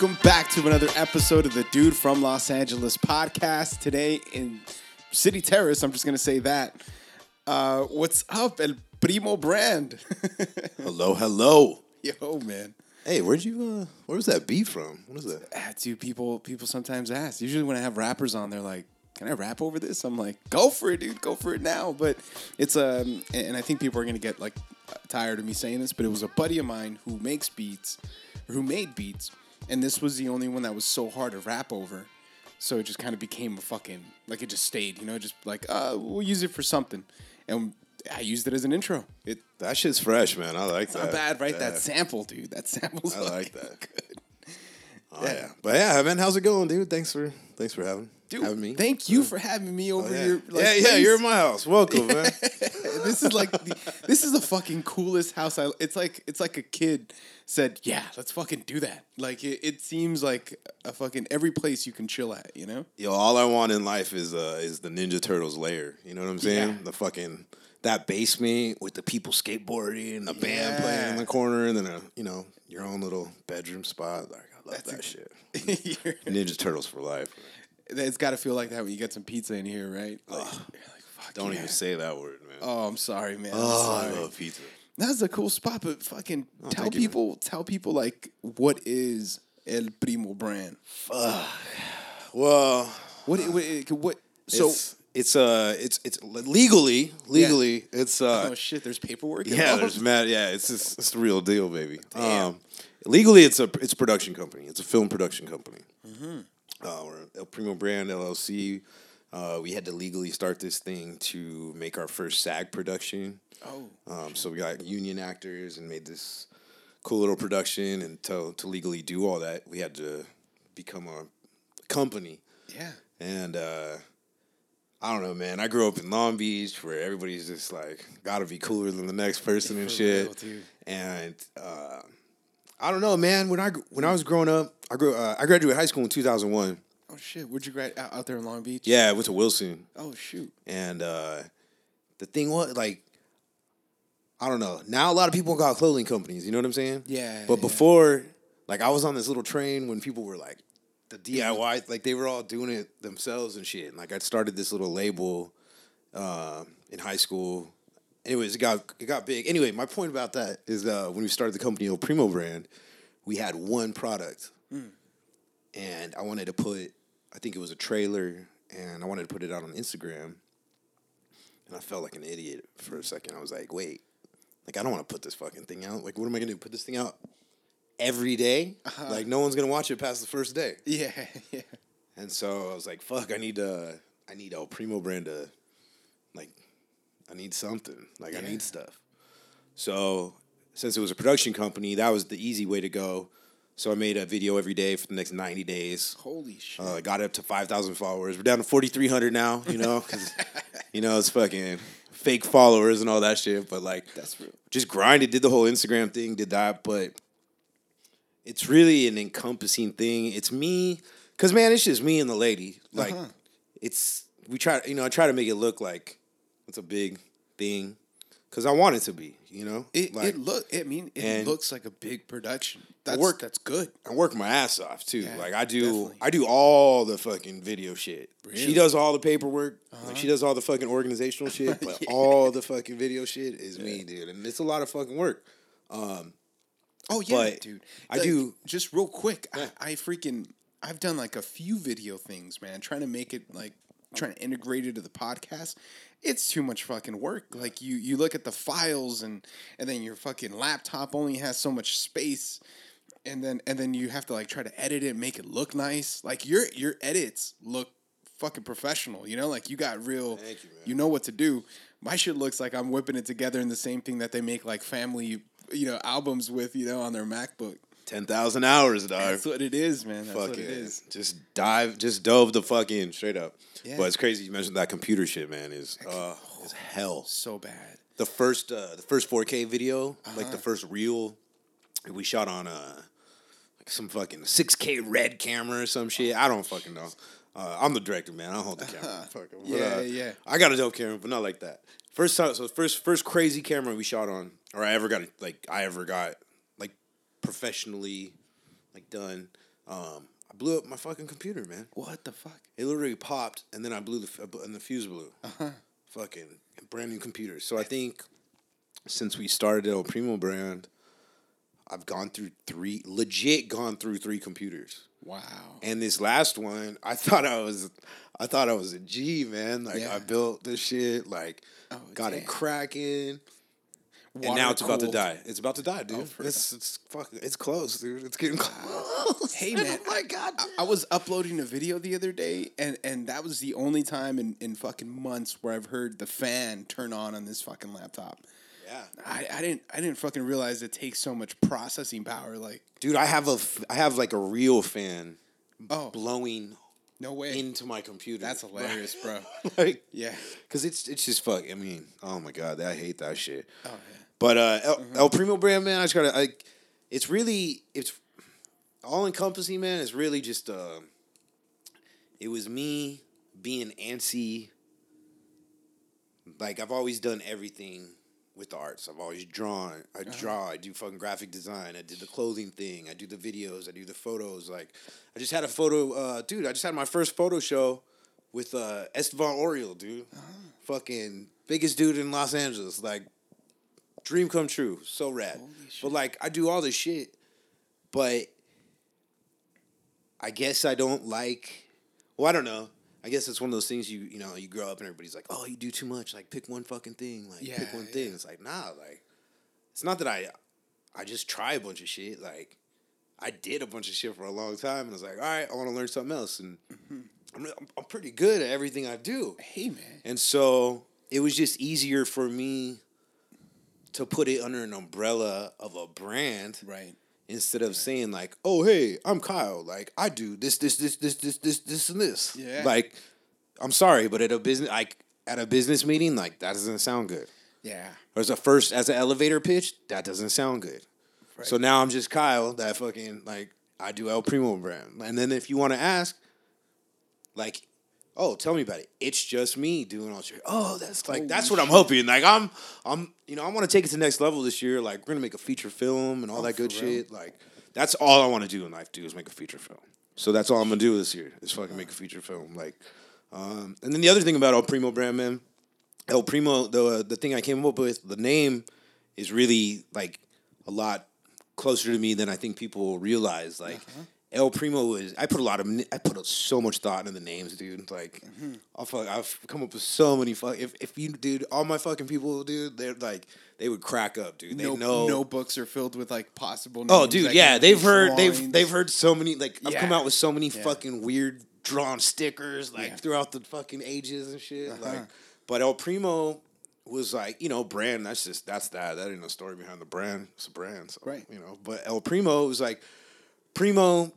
welcome back to another episode of the Dude from Los Angeles podcast. Today in City Terrace, I'm just gonna say that. Uh, what's up, El Primo Brand? Hello, hello. Yo, man. Hey, where'd you? uh Where was that beat from? What is that? Ah, dude, people people sometimes ask. Usually when I have rappers on, they're like, "Can I rap over this?" I'm like, "Go for it, dude. Go for it now." But it's um, and I think people are gonna get like tired of me saying this, but it was a buddy of mine who makes beats, or who made beats, and this was the only one that was so hard to rap over. So it just kind of became a fucking like it just stayed, you know, just like uh, we'll use it for something, and I used it as an intro. It That shit's fresh, man. I like that. not bad, right? Yeah. That sample, dude. That sample's I like that. Good. Oh, yeah. But yeah, man, how's it going, dude? Thanks for thanks for having Dude, having me. thank you for having me over Oh, yeah. your like, yeah, yeah, place. you're in my house. Welcome, man. this is like the, this is the fucking coolest house. I it's like it's like a kid said, "Yeah, let's fucking do that." Like it, it seems like a fucking every place you can chill at, you know? Yo, all I want in life is uh is the Ninja Turtles lair. You know what I'm saying? Yeah. The fucking that basement with the people skateboarding, the band playing in the corner, and then a you know your own little bedroom spot. Like I love That's that a- shit. Ninja Turtles for life. It's got to feel like that when you get some pizza in here, right? Like, fuck Don't yeah. even say that word, man. Oh, I'm sorry, man. Oh, I love pizza. That's a cool spot, but fucking tell you, man. people, tell people like what is El Primo brand? Well, What what, what so it's it's uh it's it's legally legally it's uh Oh shit, there's paperwork. yeah involved? there's mad yeah it's just, it's the real deal baby um legally it's a it's a production company it's a film production company uh, we're El Primo Brand LLC uh, we had to legally start this thing to make our first SAG production Oh, um, so we got union actors and made this cool little production and to to legally do all that we had to become a company yeah. and uh, I don't know, man. I grew up in Long Beach where everybody's just like got to be cooler than the next person and For shit. real. And uh, I don't know, man. When I when I was growing up, I grew uh, I graduated high school in two thousand one. Oh shit, where'd you grad out, out there in Long Beach? Yeah, I went to Wilson, Oh shoot. and uh, the thing was like. I don't know. Now a lot of people got clothing companies. You know what I'm saying? Yeah, But yeah. before, like, I was on this little train when people were like, the DIY, like they were all doing it themselves and shit. And like I started this little label uh, in high school. Anyways, it got it got big. Anyway, my point about that is uh, when we started the company El Primo brand, we had one product, and I wanted to put, I think it was a trailer, and I wanted to put it out on Instagram. And I felt like an idiot for a second. I was like, wait, like I don't want to put this fucking thing out. Like, what am I gonna do? Put this thing out every day? Like, no one's gonna watch it past the first day. Yeah, yeah. And so I was like, fuck, I need to I need El Primo brand to like I need something. Like I need stuff. So since it was a production company, that was the easy way to go. So I made a video every day for the next 90 days. Holy shit. Uh, got up to 5,000 followers. We're down to 4,300 now, you know, 'cause, you know, it's fucking fake followers and all that shit. But like, That's real. just grinded, did the whole Instagram thing, did that. But it's really an encompassing thing. It's me, cause man, it's just me and the lady. Like, Uh-huh. it's we try, you know, I try to make it look like it's a big thing, cause I want it to be, you know. It like, it look. I mean, it looks like a big production. That's work- That's good. I work my ass off too. Yeah, like I do, definitely. I do all the fucking video shit. Really? Uh-huh. She does all the paperwork. Like she does all the fucking organizational shit, but all the fucking video shit is me, dude. And it's a lot of fucking work. Um, Oh yeah, dude. I Like, do- Just real quick, I, I freaking I've done like a few video things, man. Trying to make it like trying to integrate it to the podcast. It's too much fucking work. Like you you look at the files and and then your fucking laptop only has so much space. And then and then you have to like try to edit it, make it look nice. Like your your edits look fucking professional, you know? Like you got real you, you know what to do. My shit looks like I'm whipping it together in the same thing that they make like family, you know, albums with, you know, on their MacBook. Ten thousand hours, dog. That's what it is, man. That's what fucking it is. just dive, just dove the fucking straight up. Yeah. But it's crazy you mentioned that computer shit, man. Is uh, is hell. So bad. The first, uh, the first 4K video, like Uh-huh. the first reel, we shot on uh, like some fucking 6K red camera or some shit. I don't fucking know. Uh, I'm the director, man. I don't hold the camera. Fuck it. But, Yeah, uh, yeah. I got a dope camera, but not like that. First time, so first first crazy camera we shot on, or I ever got like I ever got like professionally like done Um, I blew up my fucking computer, man. What the fuck? It literally popped, and then I blew the and the fuse blew. Uh-huh. Fucking brand new computer. So I think since we started El Primo brand, I've gone through three, legit gone through three computers. Wow. And this last one, I thought I was, I thought I was a G man. Like Yeah. I built this shit, like Oh, got damn. it cracking. And now it's about to die. It's about to die, dude. Oh, it's it's fucking it's close, dude. It's getting close. Hey man, oh my god. I, I was uploading a video the other day, and and that was the only time in in fucking months where I've heard the fan turn on on this fucking laptop. yeah, I, I didn't I didn't fucking realize it takes so much processing power. Like, dude. I have a f- I have like a real fan oh blowing no way, into my computer. that's hilarious, bro. like, Yeah. cause it's it's just fuck. I mean, oh my god, I hate that shit. Oh yeah. But uh, El, Mm-hmm. El Primo brand, man, I just gotta. I, it's really it's all encompassing, man. It's really just uh, it was me being antsy. Like I've always done everything with the arts. I've always drawn. I Uh-huh. draw. I do fucking graphic design. I did the clothing thing. I do the videos. I do the photos. Like I just had a photo, uh, dude. I just had my first photo show with uh, Estevan Oriol, dude. Uh-huh. Fucking biggest dude in Los Angeles. Like dream come true. So rad. But like I do all this shit, but I guess I don't like. Well, I don't know. I guess it's one of those things you you know you grow up and everybody's like, oh, you do too much. Like pick one fucking thing. Like pick Yeah, one thing. It's like nah. Like it's not that I I just try a bunch of shit. Like I did a bunch of shit for a long time, and I was like, all right, I want to learn something else, and mm-hmm. I'm, I'm I'm pretty good at everything I do. Hey man. And so it was just easier for me to put it under an umbrella of a brand Right. instead of saying like, "Oh, hey, I'm Kyle. Like I do this, this, this, this, this, this, this, and this." Yeah. Like, I'm sorry, but at a business like at a business meeting, like that doesn't sound good. Yeah. Or as a first as an elevator pitch, that doesn't sound good. So now I'm just Kyle. That fucking like I do El Primo brand, and then if you want to ask, like. Oh, tell me about it. It's just me doing all shit. Oh, that's like that's what I'm hoping. Like I'm, I'm, you know, I want to take it to the next level this year. Like we're gonna make a feature film and all that good shit. Like that's all I want to do in life. Do is make a feature film. So that's all I'm gonna do this year. Is fucking make a feature film. Like, um, and then the other thing about El Primo brand, man, El Primo, the the thing I came up with, the name is really like a lot closer to me than I think people realize. Like El Primo is, I put a lot of, I put so much thought into the names, dude. Like, I'll fuck, I've come up with so many fuck. If if you, dude, all my fucking people, dude, they're like, they would crack up, dude. They No, know. notebooks are filled with like possible. Oh, dude, yeah, they've heard, they've they've heard so many. Like, I've come out with so many Yeah. fucking weird drawn stickers, like Yeah. throughout the fucking ages and shit. Uh-huh. Like, but El Primo was like, you know, brand. That's just that's that. That ain't no story behind the brand. It's a brand, so, Right. You know, but El Primo was like, Primo.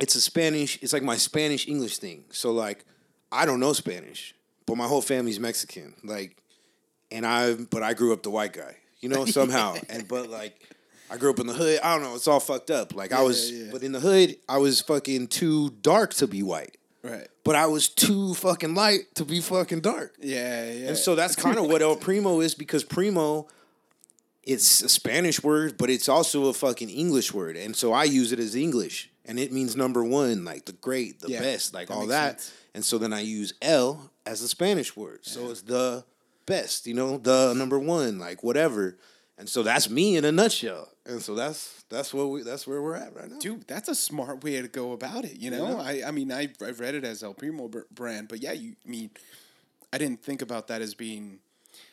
It's a Spanish. It's like my Spanish English thing. So like, I don't know Spanish, but my whole family's Mexican. Like, and I but I grew up the white guy, you know, somehow. and but like I grew up in the hood. I don't know, it's all fucked up. Like I Yeah, was yeah. but in the hood, I was fucking too dark to be white. Right. But I was too fucking light to be fucking dark. Yeah, yeah. And so that's kind of what El Primo is because primo it's a Spanish word, but it's also a fucking English word. And so I use it as English. And it means number one, like the great, the Yeah, best, like that all that. sense. And so then I use El as a Spanish word. So it's the best, you know, the number one, like whatever. And so that's me in a nutshell. And so that's that's what we that's where we're at right now. dude, that's a smart way to go about it. You know, know? I, I mean, I, I've read it as El Primo brand, but yeah, you I mean, I didn't think about that as being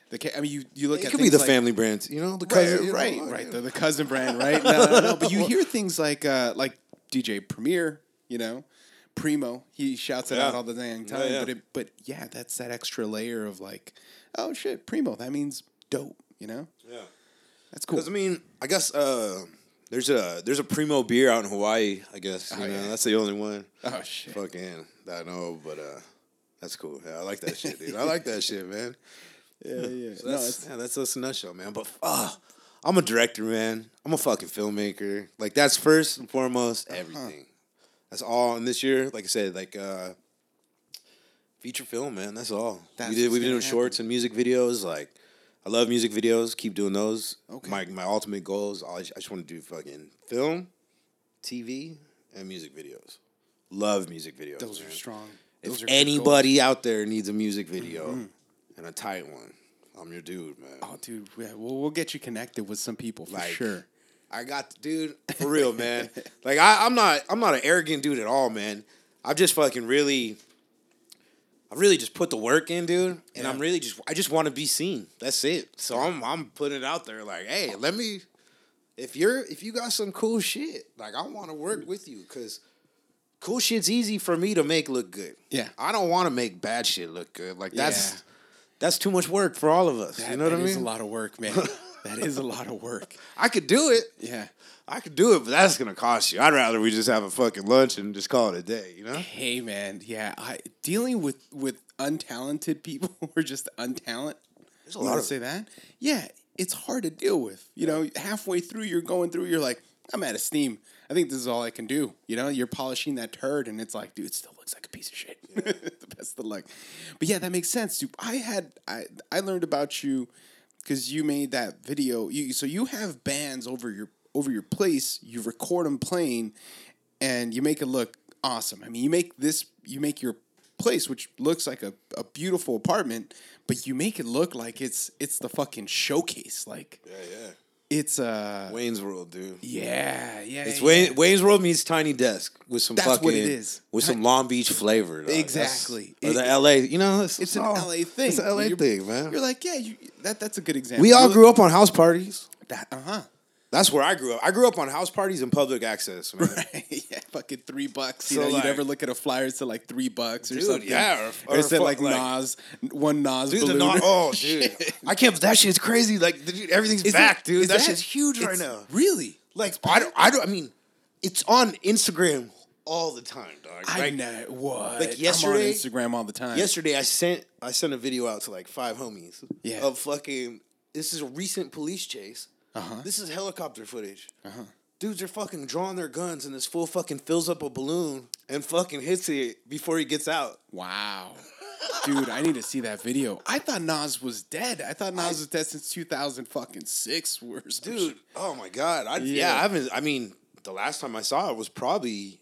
the. Ca- I mean, you you look It at could be the like, family brand, you know, the right, cousin, you know, right, like, right, the, the cousin brand, right? No, no, no. But you hear things like uh, like DJ Premier, you know, Primo. He shouts it Yeah. out all the dang Yeah, time. yeah. But it, but yeah, that's that extra layer of like, oh shit, Primo. That means dope. You know, Yeah. that's cool. Because I mean, I guess uh, there's a there's a primo beer out in Hawaii. I guess you Oh, know yeah. that's the only one. Oh shit. Fucking that I know, but uh, that's cool. Yeah, I like that shit, dude. I like that shit, man. Yeah, yeah. So no, that's it's, yeah, that's us in a nutshell, man. But uh, I'm a director, man. I'm a fucking filmmaker. Like that's first and foremost Uh-huh. everything. That's all. And this year, like I said, like uh, feature film, man. That's all. That's we did. We've been doing shorts and music videos. Like I love music videos. Keep doing those. Okay. My my ultimate goal is I just, I just want to do fucking film, TV, and music videos. Love music videos. Those man. are strong. If Those are good anybody out there needs a music video and a tight one, I'm your dude, man. oh, dude, yeah, we'll, we'll get you connected with some people for Like, sure. I got dude for real, man. like I, I'm not I'm not an arrogant dude at all, man. I've just fucking really I really just put the work in, dude. And Yeah. I'm really just I just want to be seen. That's it. So I'm I'm putting it out there like, hey, let me if you're if you got some cool shit, like I want to work with you because cool shit's easy for me to make look good. Yeah. I don't want to make bad shit look good. Like that's Yeah. That's too much work for all of us. That, you know what I that is mean? a lot of work, man. that is a lot of work. I could do it. Yeah. I could do it, but that's gonna cost you. I'd rather we just have a fucking lunch and just call it a day, you know? Hey, man. Yeah, I dealing with with untalented people are just untalent. There's a lot to say that? Yeah, it's hard to deal with. You know, halfway through, you're going through, you're like, I'm out of steam. I think this is all I can do. You know, you're polishing that turd, and it's like, dude, it still looks like a piece of shit. the best of luck. But yeah, that makes sense, dude. I had I I learned about you because you made that video. You so you have bands over your over your place. You record them playing, and you make it look awesome. I mean, you make this you make your place, which looks like a, a beautiful apartment, but you make it look like it's it's the fucking showcase. Like Yeah, yeah. It's uh Wayne's World, dude. yeah yeah. It's yeah. Wayne, Wayne's World meets Tiny Desk with some That's fucking what it is. with some Long Beach flavor. dog. That's- Exactly. Or the LA, you know, it's, It's an LA thing. It's an LA You're- thing, man. You're like, yeah, you, that that's a good example. we all grew up on house parties. That uh huh. That's where I grew up. I grew up on house parties and public access, man. yeah, fucking three bucks. You So, know, like- you'd ever look at a flyer it said like three bucks or Dude, something. yeah, or- or, or it said like, like- nos, one nos Dude, the balloon. non- oh, dude, I can't. That shit's crazy. Like, dude, everything's Is it- back, dude. is That, shit's huge right now. Really? Like, I don't, I don't. I mean, it's on Instagram all the time, dog. I Like, know what. like yesterday- I'm on Instagram all the time. Yesterday, I sent I sent a video out to like five homies. Yeah. Of fucking. This is a recent police chase. Uh-huh. This is helicopter footage. Uh-huh. Dudes are fucking drawing their guns, and this fool fucking fills up a balloon and fucking hits it before he gets out. Wow. Dude, I need to see that video. I thought nos was dead. I thought nos was dead since 2000 fucking six. Or Dude, oh my god! I, yeah. Yeah. I haven't. I mean, the last time I saw it was probably.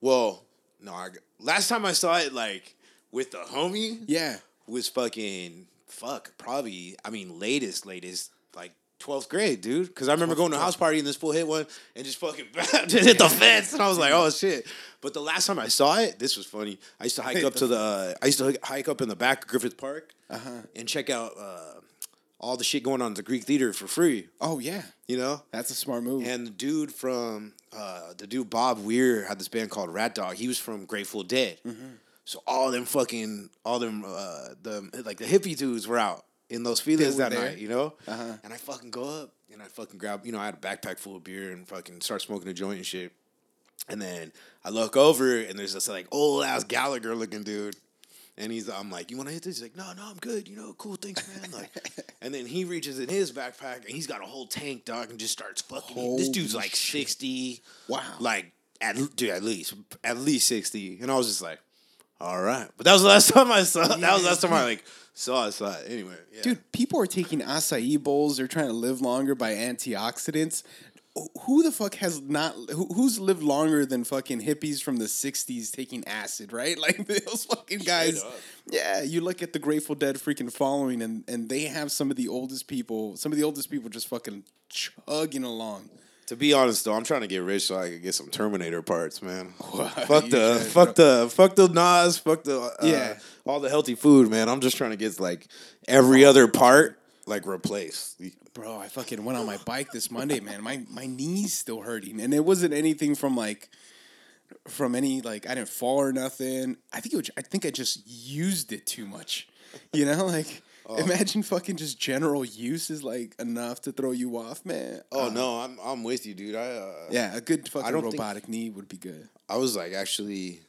Well, no, I, last time I saw it like with the homie. Yeah. was fucking fuck probably I mean latest latest like twelfth grade dude. Because I remember going to a house party and this fool hit one and just fucking just hit the fence and I was like oh shit. But the last time I saw it this was funny. I used to hike up to the uh, I used to hike up in the back of Griffith Park and check out uh, all the shit going on at the Greek Theater for free. Oh, yeah. you know? That's a smart move. and the dude from uh, the dude Bob Weir had this band called RatDog. He was from Grateful Dead. So all them fucking all them uh, the like the hippie dudes were out in those feelings that there? night, you know. Uh-huh. And I fucking go up and I fucking grab, you know, I had a backpack full of beer and fucking start smoking a joint and shit. And then I look over and there's this like old ass Gallagher looking dude. And he's, I'm like, you want to hit this? He's like, no, no, I'm good. You know, cool, thanks, man. Like, and then he reaches in his backpack and he's got a whole tank, dog, and just starts fucking. eating. This dude's Holy like sixty. Wow. Like at dude, at least at least sixty. And I was just like, all right. But that was the last time I saw. That was the last time I like saw it. Saw anyway. Yeah. Dude, people are taking acai bowls. They're trying to live longer by antioxidants. Who the fuck has not? Who, who's lived longer than fucking hippies from the '60s taking acid? Right, like those fucking guys. Yeah, you look at the Grateful Dead freaking following, and and they have some of the oldest people. Some of the oldest people just fucking chugging along. To be honest though, I'm trying to get rich so I can get some Terminator parts, man. fuck the should, fuck the fuck the nos, fuck the uh, Yeah. all the healthy food, man. I'm just trying to get like every other part like replaced. Bro, I fucking went on my bike this Monday, man. My my knee's still hurting, and it wasn't anything from like from any like I didn't fall or nothing. I think it was, I think I just used it too much. You know, like Oh. imagine fucking just general use is like enough to throw you off, man. Oh Uh, no, I'm I'm with you, dude. I uh, yeah, a good fucking don't think- robotic knee would be good. I was like actually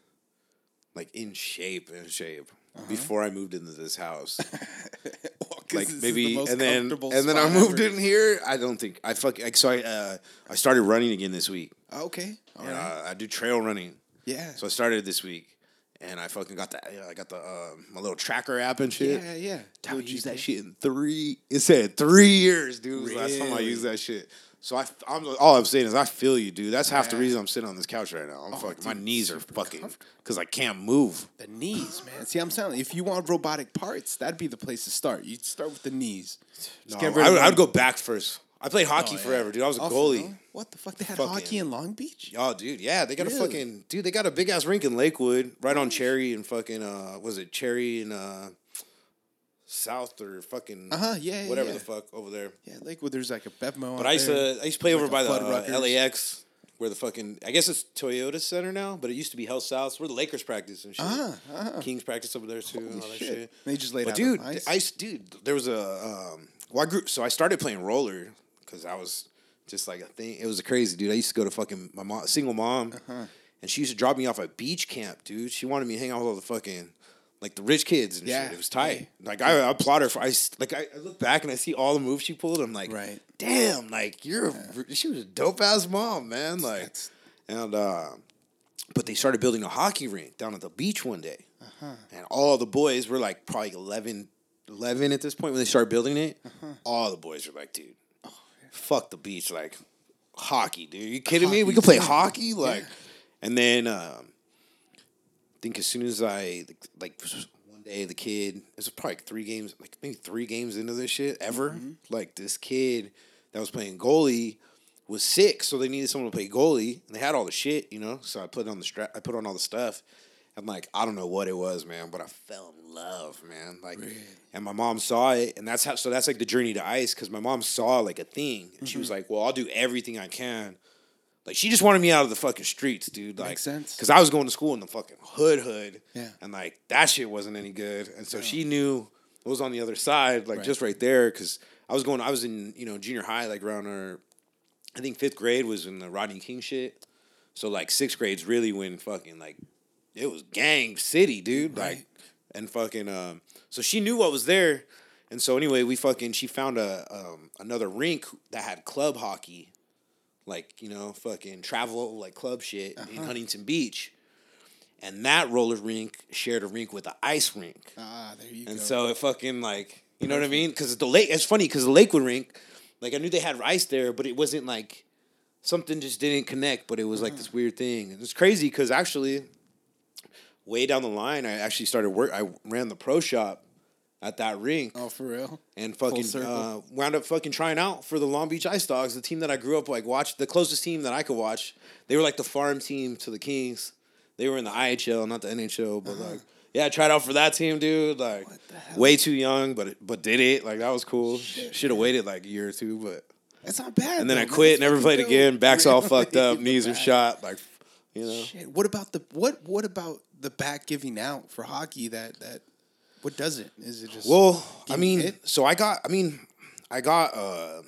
like in shape, in shape Uh-huh. before I moved into this house. Well, like maybe the and then and then I moved ever. in here. I don't think I fuck. like, So I uh, I started running again this week. Okay, all And, right. uh, I do trail running. yeah, So I started this week, and I fucking got the I got the uh, my little tracker app and shit. yeah, yeah. Yeah. I used that shit in three. It said three years, dude. the Last time I Really? used that shit. So I, I'm all I'm saying is I feel you, dude. That's half the reason I'm sitting on this couch right now. I'm Oh, fucking. My knees are fucking because I can't move. The knees, man. See, I'm telling you, if you want robotic parts, that'd be the place to start. You'd start with the knees. Just No, I would. I'd go back first. I played hockey Oh, yeah. forever, dude. I was a Oh, goalie. What the fuck? They had Fucking- hockey in Long Beach? Oh, dude, yeah, they got a fucking dude. They got a big ass rink in Lakewood, right on Cherry and fucking uh, was it Cherry and uh, South or fucking Uh-huh, yeah, yeah, whatever yeah. the fuck over there. Yeah, Lakewood. There's like a Bevmo. But I used there. to I used to play over by the uh. LAX where the fucking I guess it's Toyota Center now, but it used to be HealthSouth where the Lakers practice and shit. Ah, ah. Kings practice over there too and Holy all that shit. shit. They just laid But out dude, ice. I used, dude, there was a um, well, I grew so I started playing roller because I was just like a thing. It was a crazy, dude. I used to go to fucking my mom, single mom, Uh-huh. and she used to drop me off at beach camp, dude. She wanted me to hang out with all the fucking like the rich kids and Yeah. shit. It was tight. Like I, I applaud her for I like I, look back and I see all the moves she pulled. I'm like, Right. damn, like you're a, she was a dope ass mom, man. Like, That's- and uh, but they started building a hockey rink down at the beach one day, Uh-huh. and all the boys were like probably 11, 11 at this point when they started building it. Uh-huh. All the boys were like, dude, fuck the beach, like hockey, dude. you kidding me? We Hockey, could play yeah. hockey, like, Yeah. and then um, I think as soon as I like one day the kid it was probably like three games, like maybe three games into this shit ever. Mm-hmm. Like this kid that was playing goalie was sick, so they needed someone to play goalie, and they had all the shit, you know. So I put on the strap, I put on all the stuff. I'm like, I don't know what it was, man, but I fell in love, man. Like, and my mom saw it, and that's how. So that's like the journey to ice, because my mom saw like a thing, and she Mm-hmm. was like, "Well, I'll do everything I can." Like, she just wanted me out of the fucking streets, dude. Like, Makes sense. Because I was going to school in the fucking hood, hood, Yeah. and like that shit wasn't any good, and so she knew it was on the other side, like Right. just right there, because I was going, I was in you know junior high, like around our, I think fifth grade was in the Rodney King shit, so like sixth grade's really when fucking like, it was gang city, dude, like, and fucking um, so she knew what was there, and so anyway, we fucking she found a um another rink that had club hockey, like you know fucking travel like club shit Uh-huh. in Huntington Beach. And that roller rink shared a rink with the ice rink. Ah, there you And go. And so it fucking like you know what I mean? Because the lake, it's funny because the Lakewood rink, like I knew they had ice there, but it wasn't like something just didn't connect. But it was like this weird thing. And it's crazy because actually, way down the line, I actually started work. I ran the pro shop at that rink oh, for real? and fucking uh, wound up fucking trying out for the Long Beach Ice Dogs, the team that I grew up like watched, the closest team that I could watch. They were like the farm team to the Kings. They were in the IHL, not the NHL, but like yeah, I tried out for that team, dude. Like way too young, but but did it. Like that was cool. Should have waited like a year or two, but That's not bad. and then though, I quit, never played again. Back's all fucked up, knees are shot. Like you know. Shit. What about the what? What about the back giving out for hockey? That that what does it? Is it just Well, I mean, hit? so I got, I mean, I got, uh,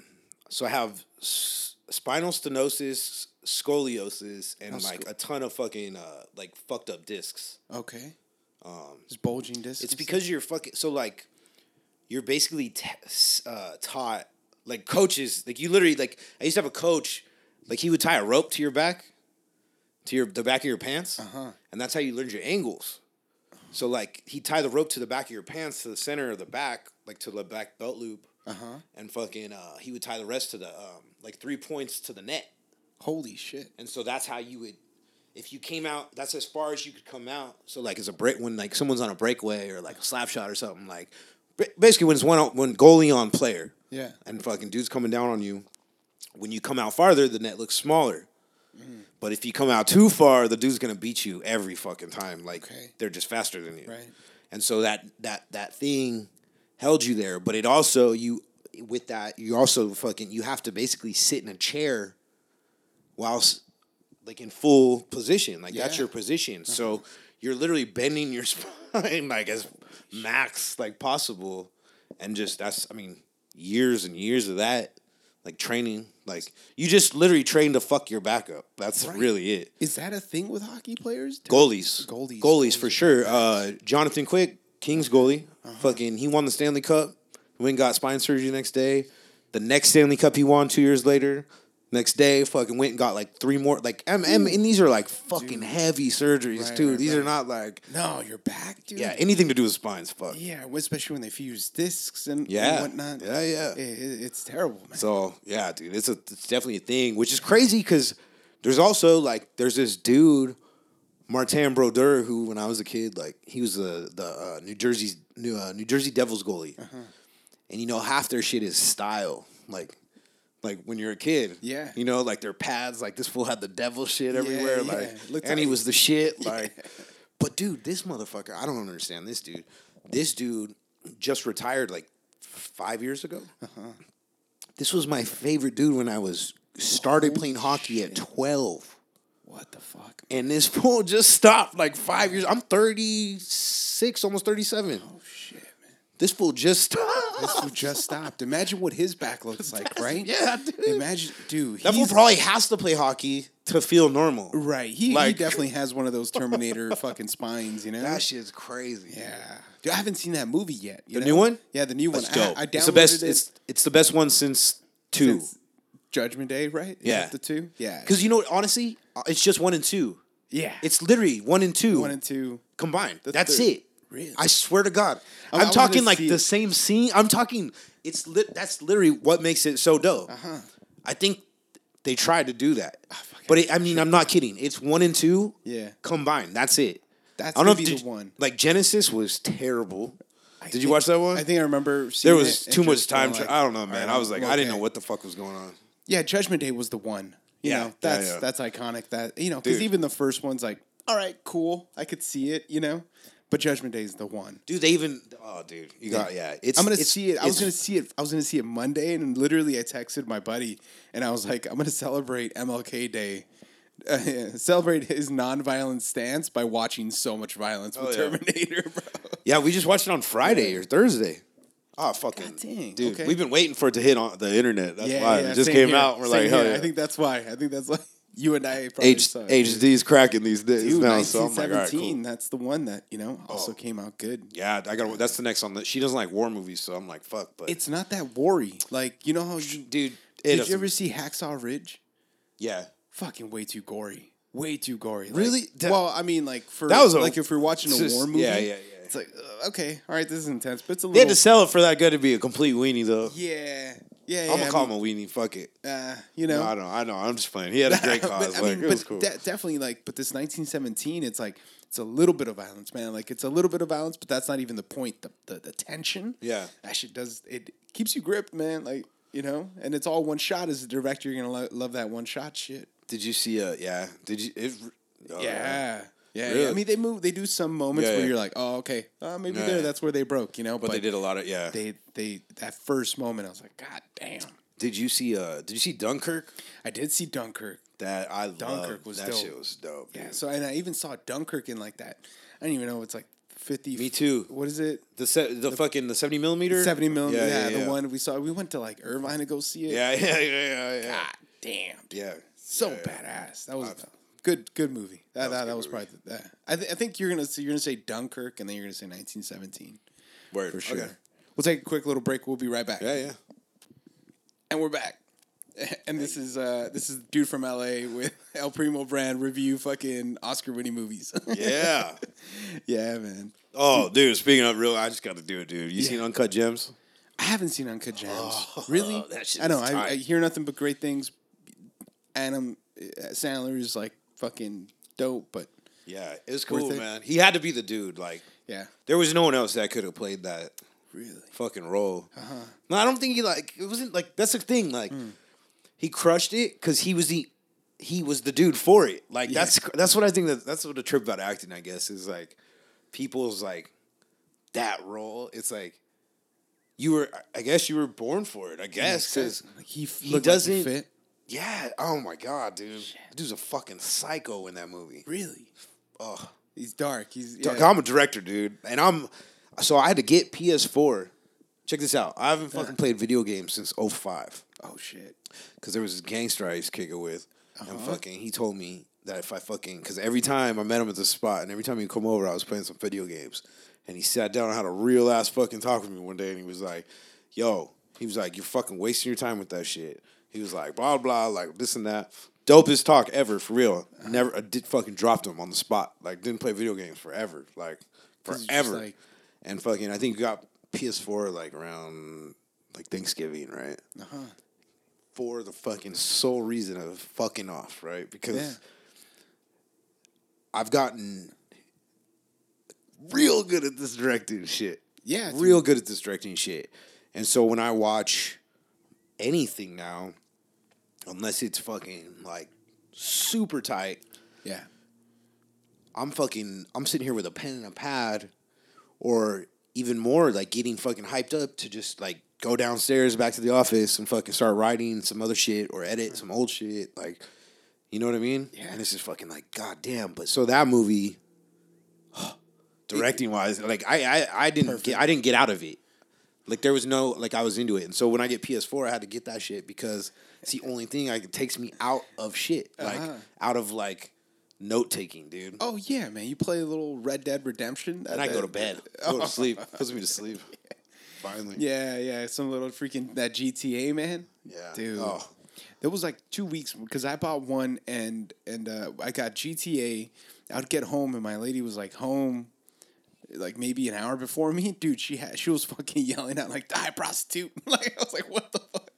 so I have s- spinal stenosis, scoliosis, and Oh, like sco- a ton of fucking, uh, like fucked up discs. okay? Um, just bulging discs. It's because you're fucking, so like, you're basically t- uh, taught, like coaches, like you literally, like, I used to have a coach, like he would tie a rope to your back, to your, the back of your pants, Uh-huh. and that's how you learned your angles. So like he'd tie the rope to the back of your pants to the center of the back, like to the back belt loop. Uh huh. and fucking uh, he would tie the rest to the um, like three points to the net, Holy shit! and so that's how you would, if you came out, that's as far as you could come out. So like it's a break when like someone's on a breakaway or like a slap shot or something like, basically when it's one on, when goalie on player, Yeah. and fucking dude's coming down on you, when you come out farther, the net looks smaller. But if you come out too far, the dude's gonna beat you every fucking time. Like Okay. they're just faster than you. Right. And so that that that thing held you there. But it also you with that you also fucking you have to basically sit in a chair whilst like in full position. Like that's your position. Uh-huh. So you're literally bending your spine like as max like possible. And just that's I mean, years and years of that, like training. Like you just literally train to fuck your backup. That's Right. really it. Is that a thing with hockey players? Goalies. Goalies. Goalies for sure. Uh, Jonathan Quick, Kings goalie. Fucking he won the Stanley Cup. Went and got spine surgery the next day. The next Stanley Cup he won two years later. Next day, fucking went and got like three more. Like, M M, and these are like fucking heavy surgeries Right, too. right, these are not like No, your back, dude. yeah anything to do with spines. Fuck Yeah, especially when they fuse discs and, yeah, and whatnot. yeah, yeah. It- it- it's terrible, man. So yeah, dude, it's a it's definitely a thing, which is crazy because there's also like there's this dude, Martin Brodeur, who when I was a kid, like he was the the uh, New Jersey's New uh, New Jersey Devils goalie, Uh-huh. and you know half their shit is style, like. Like when you're a kid, Yeah. you know, like their pads, like this fool had the devil shit everywhere, yeah. like, Looked and he was the shit, like. But dude, this motherfucker, I don't understand this dude. This dude just retired like five years ago. Uh-huh. This was my favorite dude when I was started playing hockey at twelve, what the fuck? and this fool just stopped like five years. I'm thirty six, almost thirty seven. Oh shit, man. This fool just stopped. This fool just stopped. Imagine what his back looks like, right? Yeah, dude. Imagine, dude. That fool he's- probably has to play hockey to feel normal. right. He, he like- definitely has one of those Terminator fucking spines, you know? That shit's crazy. yeah. Dude, I haven't seen that movie yet. you The know? new one? Yeah, the new That's one. dope. I, I it's the best. it It's it's the best one since two. since Judgment Day, right? Is Yeah. that the two. Yeah. Because you know, what, honestly, uh, it's just one and two. yeah, It's literally one and two one and two. combined. That's third. it. Really? I swear to God, I- I'm, I talking like the it. same scene. I'm talking. It's lit. That's literally what makes it so dope. Uh-huh. I think they tried to do that, fuck, but it, I mean, I'm not kidding. It's one and two. Yeah. combined. That's it. That's I don't know if be did- the one. Like Genisys was terrible. I Did you think- watch that one? I think I remember. Seeing there was too much time. like, I don't know, man. I was like, I didn't know what the fuck was going on. Yeah, Judgment Day was the one. You Yeah, know, that's yeah. that's iconic. That you know, because even the first one's like, all right, cool, I could see it. You know, but Judgment Day is the one. Dude, they even. Oh, dude, you got yeah. It's. I'm gonna it's- see it. I was gonna see it. I was gonna see it Monday, and literally, I texted my buddy, and I was like, "I'm gonna celebrate MLK Day, uh, celebrate his nonviolent stance by watching so much violence with Oh, yeah. Terminator, bro." Yeah, we just watched it on Friday or Thursday. Oh fucking God dang, dude! okay. We've been waiting for it to hit on the internet. That's yeah, why yeah, it just came here. out. We're Same like, hell yeah. I think that's why. I think that's why you and I probably H- saw. HD's cracking these days Dude, now. So I'm like, all right, cool. That's the one that you know also Oh. came out good. Yeah, I got. That's the next one. the. She doesn't like war movies, so I'm like, fuck. But It's not that gory. Like you know how you dude, did doesn't- you ever see Hacksaw Ridge? Yeah, Fucking way too gory. Way too gory. Like, Really? That- well, I mean, like for That was a- like if you're watching a just- war movie. yeah, yeah, yeah. It's like uh, okay, all right, this is intense, but it's a little. they had to sell it for that guy to be a complete weenie, though. yeah, yeah, yeah. I'm gonna I call mean, him a weenie. Fuck it. Uh, you know, No, I don't. I know. I'm just playing. He had a great cause. but, I mean, it was but cool. de- definitely like, but this 1917, it's like it's a little bit of violence, man. Like it's a little bit of violence, but that's not even the point. The the, the tension, Yeah. that shit does it keeps you gripped, man. Like you know, and it's all one shot. As a director, you're gonna lo- love that one shot shit. Did you see? Uh, yeah. Did you? It, oh, Yeah. Yeah, yeah. I mean, they move. They do some moments Yeah, where yeah. you're like, "Oh, okay, uh, maybe Yeah, there. yeah. That's where they broke," you know. But, they did a lot of yeah. They, they, that first moment, I was like, "God damn!" did you see? Uh, did you see Dunkirk? I did see Dunkirk. That I Dunkirk was that dope. shit was dope. Yeah. So, and I even saw Dunkirk in like that. I don't even know. It's like fifty. Me too. What is it? The se- the, fucking the seventy millimeter. Seventy million. Yeah, yeah, the one we saw. We went to like Irvine to go see it. Yeah, yeah, yeah, yeah, yeah. God damn. Yeah. So Yeah, yeah. badass. That was a good. Good movie. That that, was that was movie. probably that. I, th- I think you're gonna say, you're gonna say Dunkirk and then you're gonna say 1917 Word. for sure. Okay. We'll take a quick little break. We'll be right back. Yeah, yeah. And we're back. And this is uh this is dude from LA with El Primo brand review fucking Oscar winning movies. Yeah. yeah, man. oh, dude. Speaking of real, I just got to do it, dude. You seen Uncut Gems? I haven't seen Uncut Gems. really? that shit I know. I, I hear nothing but great things. Adam uh, Sandler is like fucking dope, but Yeah, it was cool, man. He had to be the dude. Like, yeah, there was no one else that could have played that really. fucking role. Uh-huh. No, I don't think he like. It wasn't like that's the thing. Like, Hmm. he crushed it because he was the he was the dude for it. Like Yeah. that's that's what I think that that's what the trip about acting. I guess is like people's like that role. It's like you were. I guess you were born for it. I guess because Like, he, he looked like he doesn't- fit. Yeah. Oh my god, dude. Dude's a fucking psycho in that movie. Really, Oh. he's dark. He's yeah. I'm a director, dude, and I'm so I had to get PS4. Check this out. I haven't fucking played video games since 05 Oh shit. because there was this gangster I used to kick it with, and Uh-huh. fucking he told me that if I fucking because every time I met him at the spot and every time he'd come over, I was playing some video games, and he sat down and had a real ass fucking talk with me one day, and he was like, "Yo," he was like, "You're fucking wasting your time with that shit." He was like blah blah like this and that. Dopest talk ever for real. Never I did fucking dropped him on the spot. Like didn't play video games forever. Like, forever. like- and fucking I think you got PS4 like around like Thanksgiving, right? Uh-huh. For the fucking sole reason of fucking off, right? Because Yeah. I've gotten real good at this directing shit. Yeah, real good at this directing shit. And so when I watch anything now, unless it's fucking like super tight, Yeah. I'm fucking I'm sitting here with a pen and a pad, or even more like getting fucking hyped up to just like go downstairs back to the office and fucking start writing some other shit or edit some old shit. Like, you know what I mean? Yeah. And it's just fucking like, god damn. But so that movie, directing wise, like I I, I didn't get I didn't get out of it. Like there was no like I was into it, and so when I get PS4, I had to get that shit because it's the only thing like it takes me out of shit, like Uh-huh. out of like note taking, dude. Oh yeah, man. You play a little Red Dead Redemption, And I go to bed, go to sleep, puts me to sleep. Finally, Yeah, yeah. Some little freaking that GTA man. Yeah. dude. Oh. There was like two weeks because I bought one and and uh, I got GTA. I'd get home and my lady was like home, like maybe an hour before me. Dude, she had she was fucking yelling out like "die prostitute!" like I was like, "What the fuck?"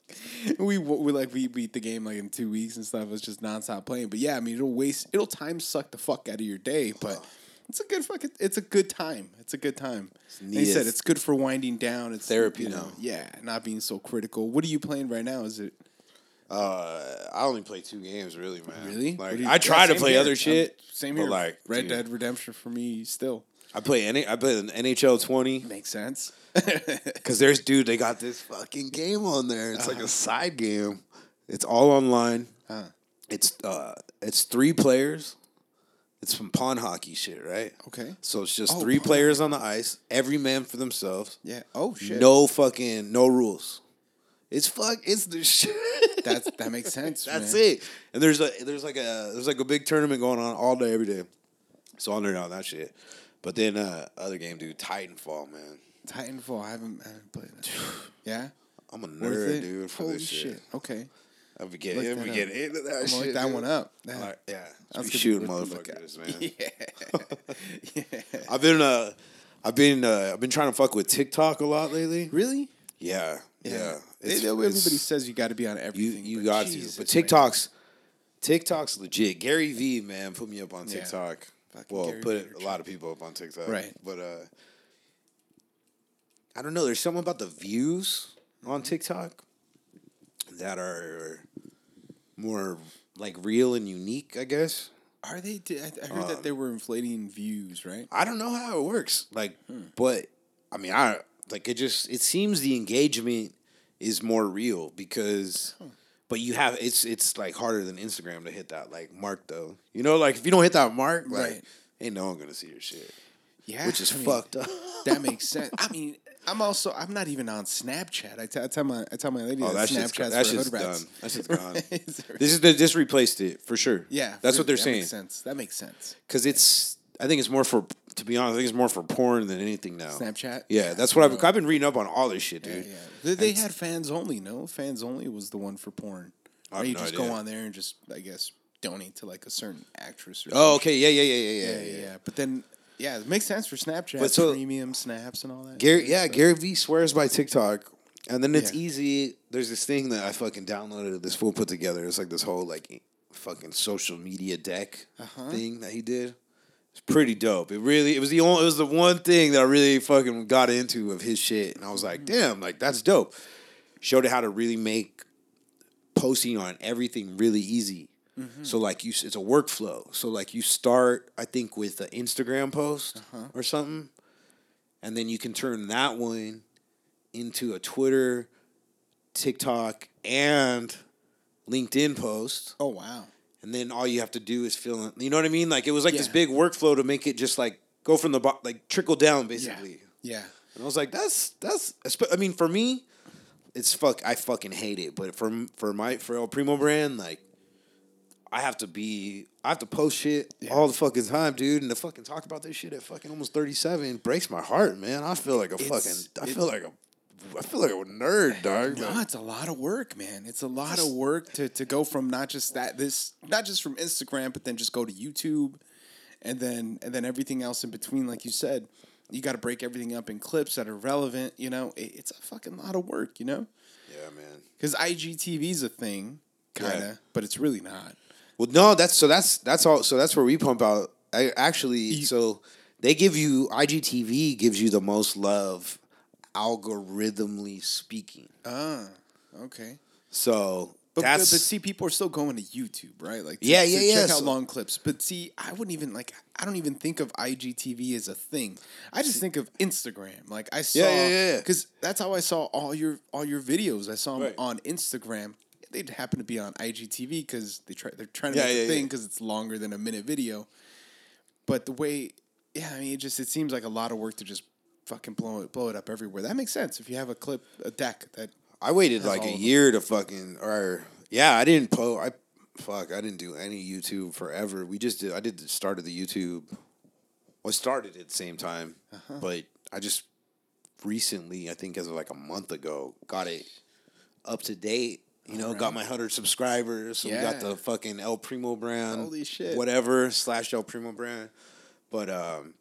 We we like we beat the game like in two weeks and stuff. It was just nonstop playing. But yeah, I mean it'll waste it'll time suck the fuck out of your day, but. It's a good fucking. It's a good time. It's a good time. He said it's good for winding down. It's Therapy you know, now. Yeah, not being so critical. What are you playing right now? Is it Uh, I only play two games, really, man. really? Like you- I try Yeah, to play here. other I'm- shit. Same but, here. like, Red dude. Dead Redemption for me still I play any. I play an NHL twenty makes sense. because there's dude. They got this fucking game on there. It's Uh-huh. like a side game. It's all online. Huh. It's uh, it's three players. It's from pond hockey shit, right? Okay. So it's just Oh, three pond players on the ice, every man for themselves. Yeah. Oh shit. No fucking no rules. It's fuck. It's the shit. That's that makes sense. That's man. it. And there's a there's like a there's like a big tournament going on all day every day. So I'll nerd out on that shit. But then uh other game, dude, Titanfall, man. Titanfall. I haven't, I haven't played that. yeah. I'm a nerd, dude. for Holy this shit. Okay. I'm Look I'm that get up. into that I'm shit. look that dude. one up. That- yeah, be shooting be worth the look at. motherfuckers, man. Yeah. yeah. I've been uh, I've been uh, I've been trying to fuck with TikTok a lot lately. Really? Yeah, yeah. They- It's- everybody it's- says you got to be on everything. you but got Jesus, to. But man. TikTok's TikTok's legit. Gary V man put me up on Yeah. TikTok. Fucking Well, Gary put Vaynerchuk. a lot of people up on TikTok. Right. But uh I don't know, there's something about the views on. TikTok that are more like real and unique, I guess. Are they? I I heard Um, that they were inflating views, right? I don't know how it works. Like, Hmm. but I mean, I like it. Just it seems the engagement is more real because, but you have it's it's like harder than Instagram to hit that like mark though. You know, like if you don't hit that mark, like Right. ain't no one gonna see your shit, Yeah. which is I mean, fucked up. That makes sense. I mean, I'm also I'm not even on Snapchat. I tell- my I tell my lady Oh, that that shit's Snapchat's that for shit's hood rats. done. That shit's gone. Is This is the, this replaced it for sure. yeah, that's what they're that saying. Makes sense. That makes sense. Because it's I think it's more for to be honest. I think it's more for porn than anything now. Snapchat. Yeah, that's what I've I've been reading up on all this shit, dude. yeah. They, they had fans only. No, fans only was the one for porn. I Or you no just idea. go on there and just I guess donate to like a certain actress. Or Oh, okay, yeah, yeah, yeah, yeah, yeah, yeah, yeah, But then yeah, it makes sense for Snapchat. But so- premium snaps and all that. Gary, yeah, Gary V swears by TikTok, and then it's Yeah. easy. There's this thing that I fucking downloaded. This fool put together. It's like this whole like fucking social media deck Uh-huh. thing that he did. It's pretty dope. It really, it was the only, it was the one thing that I really fucking got into of his shit, and I was like, Mm-hmm. damn, like that's dope. Showed it how to really make posting on everything really easy. Mm-hmm. So like you, it's a workflow. So like you start, I think, with an Instagram post Uh-huh. or something, and then you can turn that one into a Twitter, TikTok, and LinkedIn post. Oh wow. And then all you have to do is fill in. You know what I mean? Like it was like this big workflow to make it just like go from the bo- like trickle down basically. Yeah. yeah. And I was like, that's that's. I mean, for me, it's fuck. I fucking hate it. But for for my for El Primo brand, like, I have to be. I have to post shit all the fucking time, dude. And to fucking talk about this shit at fucking almost thirty seven breaks my heart, man. I feel like a It's- fucking. I feel like a I feel like a nerd, dog. No, it's a lot of work, man. It's a lot of work to, to go from not just that this not just from Instagram, but then just go to YouTube, and then and then everything else in between. Like you said, you got to break everything up in clips that are relevant. You know, it, it's a fucking lot of work. You know, yeah, man. because IGTV is a thing, kind of, Yeah. but it's really not. Well, no, that's so that's that's all. So that's where we pump out. I actually so they give you IGTV gives you the most love, algorithmically speaking. Ah, okay. So But, but, but see, people are still going to YouTube, right? Like, to, Yeah, yeah, yeah, Check out so- long clips. But see, I wouldn't even like. I don't even think of IGTV as a thing. I just think of Instagram. Like I saw, Yeah, yeah, yeah, yeah. because that's how I saw all your all your videos. I saw them Right. on Instagram. They'd happen to be on IGTV because they try. They're trying to Yeah, make yeah, a thing because it's longer than a minute video. But the way, yeah, I mean, it just it seems like a lot of work to just fucking blow it blow it up everywhere. That makes sense if you have a clip, a deck that I waited like a year to fucking or yeah, I didn't po I fuck, I didn't do any YouTube forever. We just did I did the start of the YouTube. Well, I started at the same time, Uh-huh. but I just recently, I think as of like a month ago, got it up to date. You know, got my hundred subscribers. So we got the fucking El Primo brand. Holy shit. Whatever slash El Primo brand. But um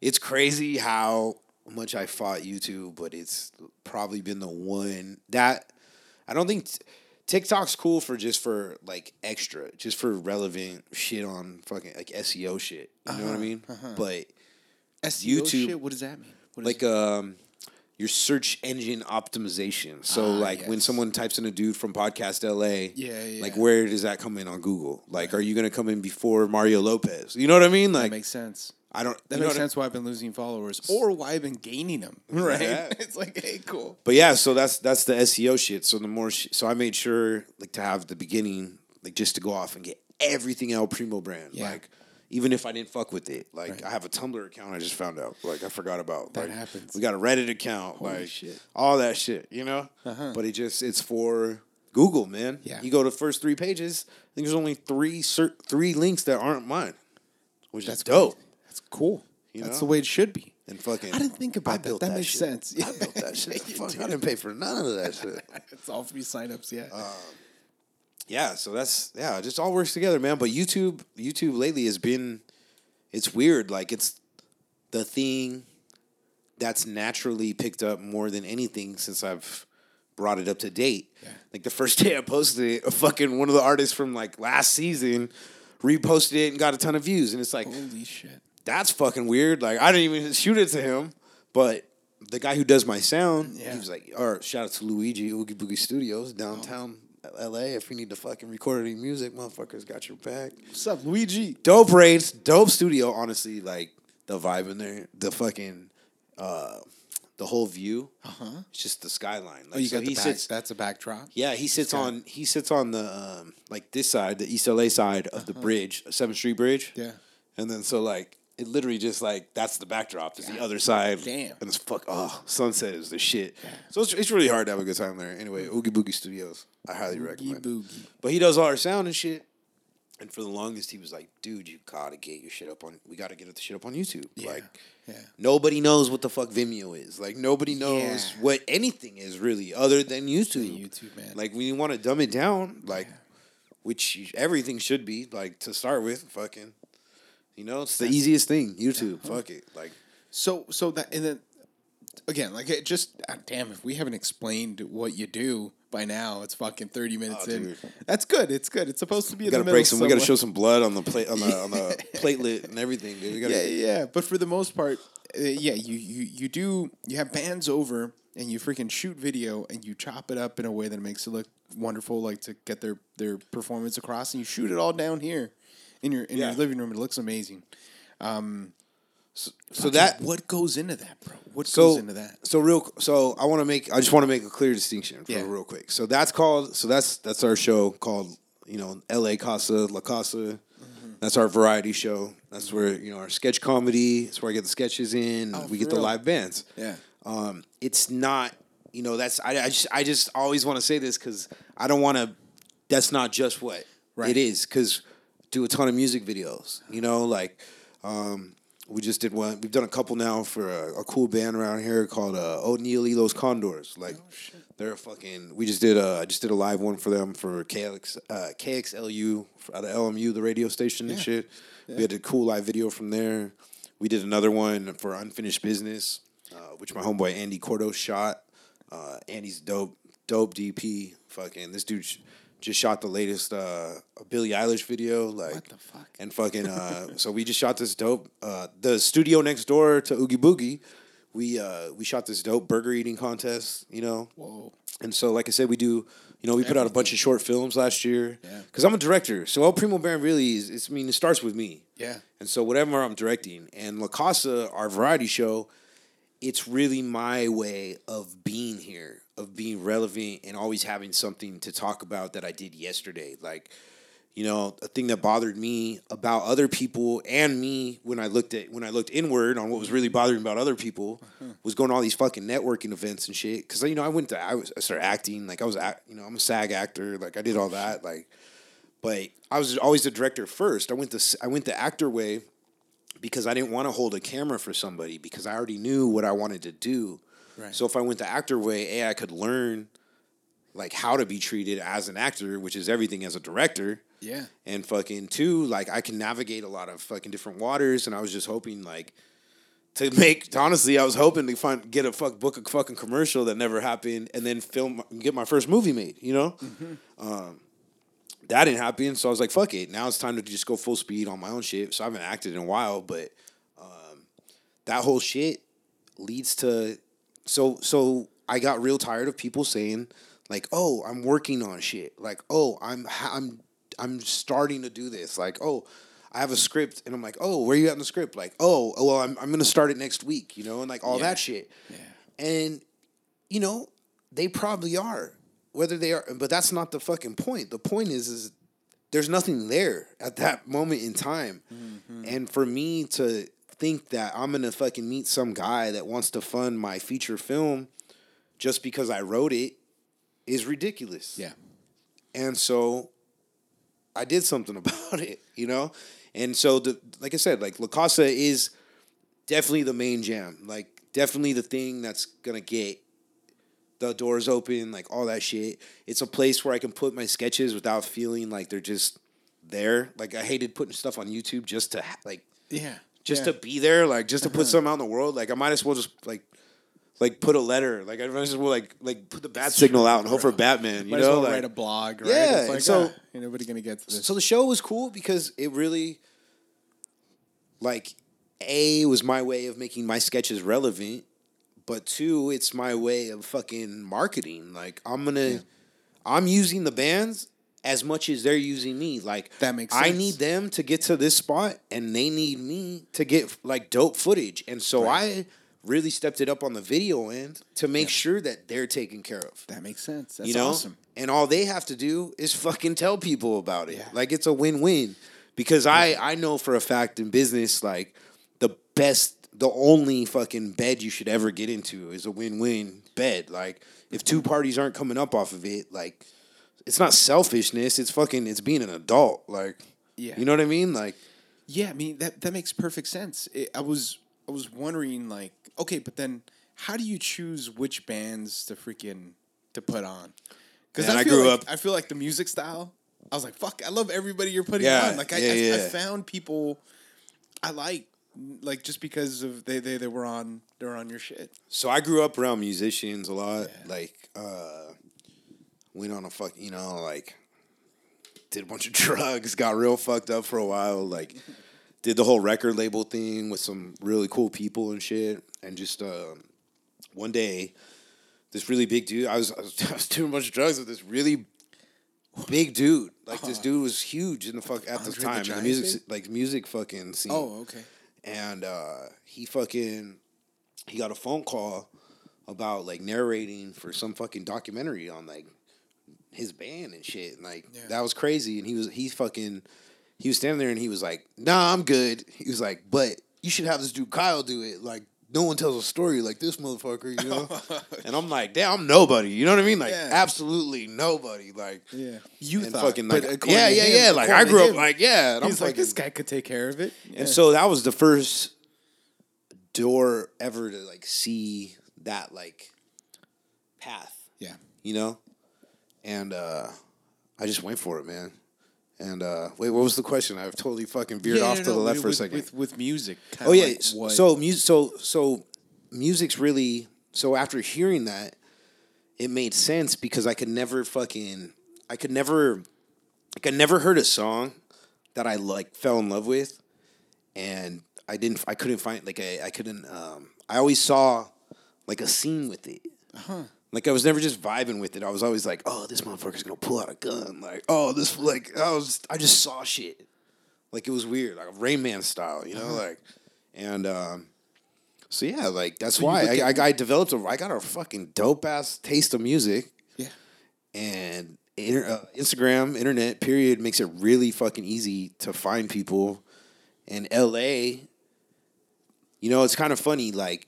it's crazy how much I fought YouTube, but it's probably been the one that I don't think t- TikTok's cool for just for like extra, just for relevant shit on fucking like SEO shit. You know what I mean? But SEO YouTube- shit. What does that mean? Like um your search engine optimization. So Ah, like when someone types in a dude from podcast LA, Yeah, yeah. like where does that come in on Google? Like are you gonna come in before Mario Lopez? You know what I mean? that Like makes sense. I don't That makes sense why I've been losing followers or why I've been gaining them. Right? Yeah. It's like, hey, cool. But yeah, so that's that's the SEO shit. So the more, sh- so I made sure like to have the beginning, like just to go off and get everything El Primo brand, Yeah. like even if I didn't fuck with it. Like Right. I have a Tumblr account. I just found out. Like I forgot about. That like, happens. We got a Reddit account. Holy like shit. all that shit. You know. Uh-huh. But it just it's for Google, man. Yeah. You go to the first three pages. I think there's only three cer- three links that aren't mine, which That's is dope. great. Cool. You That's know? the way it should be. And fucking. I didn't think about I that. built That makes shit. sense. I built that shit. Fuck. I didn't pay for none of that shit. It's all free signups. Yeah. Uh, yeah, so that's yeah, it just all works together, man. But YouTube, YouTube lately has been, it's weird. Like it's the thing that's naturally picked up more than anything since I've brought it up to date. Yeah. Like the first day I posted it, a fucking one of the artists from like last season reposted it and got a ton of views, and it's like Holy shit. That's fucking weird. Like I didn't even shoot it to him, but the guy who does my sound, Yeah. he was like, or shout out to Luigi Oogie Boogie Studios downtown LA. If you need to fucking record any music, motherfuckers got your back. What's up, Luigi? Dope rates, dope studio. Honestly, like the vibe in there, the fucking, uh, the whole view. Uh huh. It's just the skyline. Like, Oh, you so got the he back. sits. That's a backdrop. Yeah, he sits on he sits on the um, like this side, the East LA side of the bridge, Seventh Street Bridge. Uh-huh. Yeah. And then so like it literally just like that's the backdrop is the other side. Damn. And it's fuck oh sunset is the shit. So it's, it's really hard to have a good time there. Anyway, Oogie Boogie Studios, I highly recommend. boogie. But he does all our sound and shit. And for the longest, he was like, "Dude, you gotta get your shit up on. We gotta get the shit up on YouTube. Yeah. Like, Yeah. nobody knows what the fuck Vimeo is. Like, nobody knows Yeah. what anything is really other than YouTube. YouTube, man. Like, when you want to dumb it down, like, which you- everything should be, like, to start with, fucking, you know, it's the easiest thing. YouTube, fuck it. Like, So so that and then again, like it just ah, damn if we haven't explained what you do by now, it's fucking thirty minutes Oh, in. dude. That's good. It's good. It's supposed to be. we in gotta the middle break some. We gotta somewhere. show some blood on the plate on the on the platelet and everything, dude. We gotta, Yeah, yeah. But for the most part, uh, yeah, you, you you do you have bands over and you freaking shoot video and you chop it up in a way that makes it look wonderful, like to get their their performance across, and you shoot it all down here in your in Yeah. your living room. It looks amazing. So that what goes into that, bro? What So goes into that? So real. So I want to make. I just want to make a clear distinction for Yeah. real quick. So that's called. So that's that's our show called. You know, L.A. Casa, La Casa. Mm-hmm. That's our variety show. That's where you know our sketch comedy. That's where I get the sketches in. Oh, we get the live bands. Yeah. Um, it's not. You know, that's I. I just I just always want to say this because I don't want to. That's not just what Right. it is. Because do a ton of music videos. You know, like. Um, we just did one. We've done a couple now for a, a cool band around here called uh, O'Neill. Los Condors. Like they're fucking. We just did a I just did a live one for them for KX uh, KXLU out of LMU, the radio station and Yeah. shit. We had a cool live video from there. We did another one for Unfinished Business, uh, which my homeboy Andy Cordo shot. Uh, Andy's dope, dope DP. Fucking this dude sh- just shot the latest uh, Billie Eilish video. Like What the fuck? and fucking uh, so we just shot this dope. Uh, the studio next door to Oogie Boogie, we uh, we shot this dope burger eating contest. You know, Whoa. and so like I said, we do. You know, we put out a bunch of short films last year. Yeah. Because I'm a director, so El Primo Brand really is. It's, I mean, it starts with me. Yeah. And so whatever I'm directing, and La Casa, our variety show, it's really my way of being here, of being relevant, and always having something to talk about that I did yesterday. Like, you know, a thing that bothered me about other people and me when I looked at when I looked inward on what was really bothering about other people was going to all these fucking networking events and shit. Because you know, I went to I was I started acting like I was act, you know I'm a SAG actor like I did all that like, but I was always the director first. I went to I went the actor way because I didn't want to hold a camera for somebody because I already knew what I wanted to do. Right. So if I went the actor way, a I could learn like how to be treated as an actor, which is everything as a director. Yeah. And fucking two, like I can navigate a lot of fucking different waters, and I was just hoping like to make. Honestly, I was hoping to find get a fuck book a fucking commercial that never happened, and then film get my first movie made. You know, um, that didn't happen. So I was like, fuck it. Now it's time to just go full speed on my own shit. So I haven't acted in a while, but um, that whole shit leads to so so I got real tired of people saying like, "Oh, I'm working on shit." Like, "Oh, I'm I'm I'm starting to do this." Like, "Oh, I have a script." And I'm like, "Oh, where you at in the script?" Like, "Oh, well, I'm I'm going to start it next week," you know, and like all Yeah. that shit. Yeah. And you know, they probably are. Whether they are, but that's not the fucking point. The point is is there's nothing there at that moment in time. Mm-hmm. And for me to think that I'm gonna fucking meet some guy that wants to fund my feature film just because I wrote it is ridiculous. Yeah. And so I did something about it, you know? And so the like I said, like La Casa is definitely the main jam. Like definitely the thing that's gonna get the doors open, like all that shit. It's a place where I can put my sketches without feeling like they're just there. Like I hated putting stuff on YouTube just to like Yeah. Just yeah. to be there, like just to put something out in the world. Like I might as well just like like put a letter. Like I might as well like like put the bat signal out and hope for Batman. You Might as know, well like, write a blog, right? Yeah, like, so- ah, ain't nobody gonna get to this. so the show was cool because it really like a was my way of making my sketches relevant but two it's my way of fucking marketing like i'm gonna i'm using the bands as much as they're using me like That makes i need them to get to this spot and they need me to get like dope footage and so i really stepped it up on the video end to make sure that they're taken care of that makes sense. That's you know? awesome. And all they have to do is fucking tell people about it. Yeah. Like it's a win-win. Because I I know for a fact in business like the best the only fucking bed you should ever get into is a win-win bed. Like if two parties aren't coming up off of it, like it's not selfishness, it's fucking it's being an adult. Like Yeah. You know what I mean? Like Yeah, I mean that that makes perfect sense. It, I was I was wondering like, okay, but then how do you choose which bands to freaking to put on? Because I, I grew like, up- I feel like the music style. I was like, fuck, I love everybody you're putting Yeah, on. Like I, yeah, I, I found people I like, like just because of they they, they were on they were on your shit. So I grew up around musicians a lot. Like, uh, went on a fuck, you know, like, did a bunch of drugs, got real fucked up for a while. Like, did the whole record label thing with some really cool people and shit. And just uh, one day, this really big dude, I was, I was I was doing a bunch of drugs with this really big dude. Like, this dude was huge in the fuck at the Andre the time in the music, dude? like music fucking scene Oh, okay. and uh, he fucking he got a phone call about like narrating for some fucking documentary on like his band and shit and like Yeah. that was crazy and he was he fucking he was standing there and he was like nah i'm good he was like but you should have this dude kyle do it like no one tells a story like this motherfucker you know and i'm like damn i'm nobody you know what i mean like Yeah. absolutely nobody like Yeah, you thought, fucking like yeah yeah him- yeah like i according to grew up him, like yeah and I'm He's like, fucking- this guy could take care of it. Yeah. and so that was the first door ever to like see that like path, Yeah. you know, and uh, I just went for it, man. And uh, wait, what was the question? I've totally fucking veered Yeah, off no, to the no, left with, for a second. With, with music. Oh yeah. like s- what- so music. So so music's really. So after hearing that, it made sense because I could never fucking. I could never. Like I never heard a song that I like fell in love with, and I didn't. I couldn't find like I. I couldn't. Um, I always saw like a scene with it. Like I was never just vibing with it. I was always like, "Oh, this motherfucker's gonna pull out a gun." Like, "Oh, this like I was. I just saw shit." Like it was weird, like Rain Man style, you know, like, and um, so yeah, like that's you why I, at- I, I developed a I got a fucking dope ass taste of music, yeah. and inter, uh, Instagram, internet, period, makes it really fucking easy to find people. And LA, you know, it's kind of funny. Like,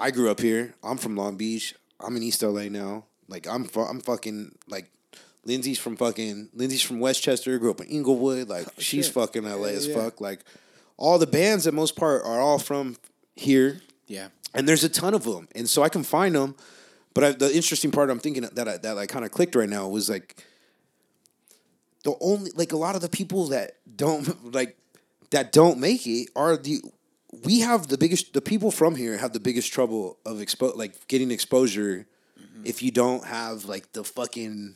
I grew up here. I'm from Long Beach. I'm in East LA now. Like, I'm fu- I'm fucking like. Lindsay's from fucking Lindsay's from Westchester. Grew up in Inglewood. Like oh, she's shit. fucking LA as yeah. fuck. Like all the bands, at most part, are all from here Yeah. and there's a ton of them, and so I can find them. But I, the interesting part I'm thinking that I, that I kind of clicked right now was like the only like a lot of the people that don't like that don't make it are the we have the biggest the people from here have the biggest trouble of expo like getting exposure if you don't have like the fucking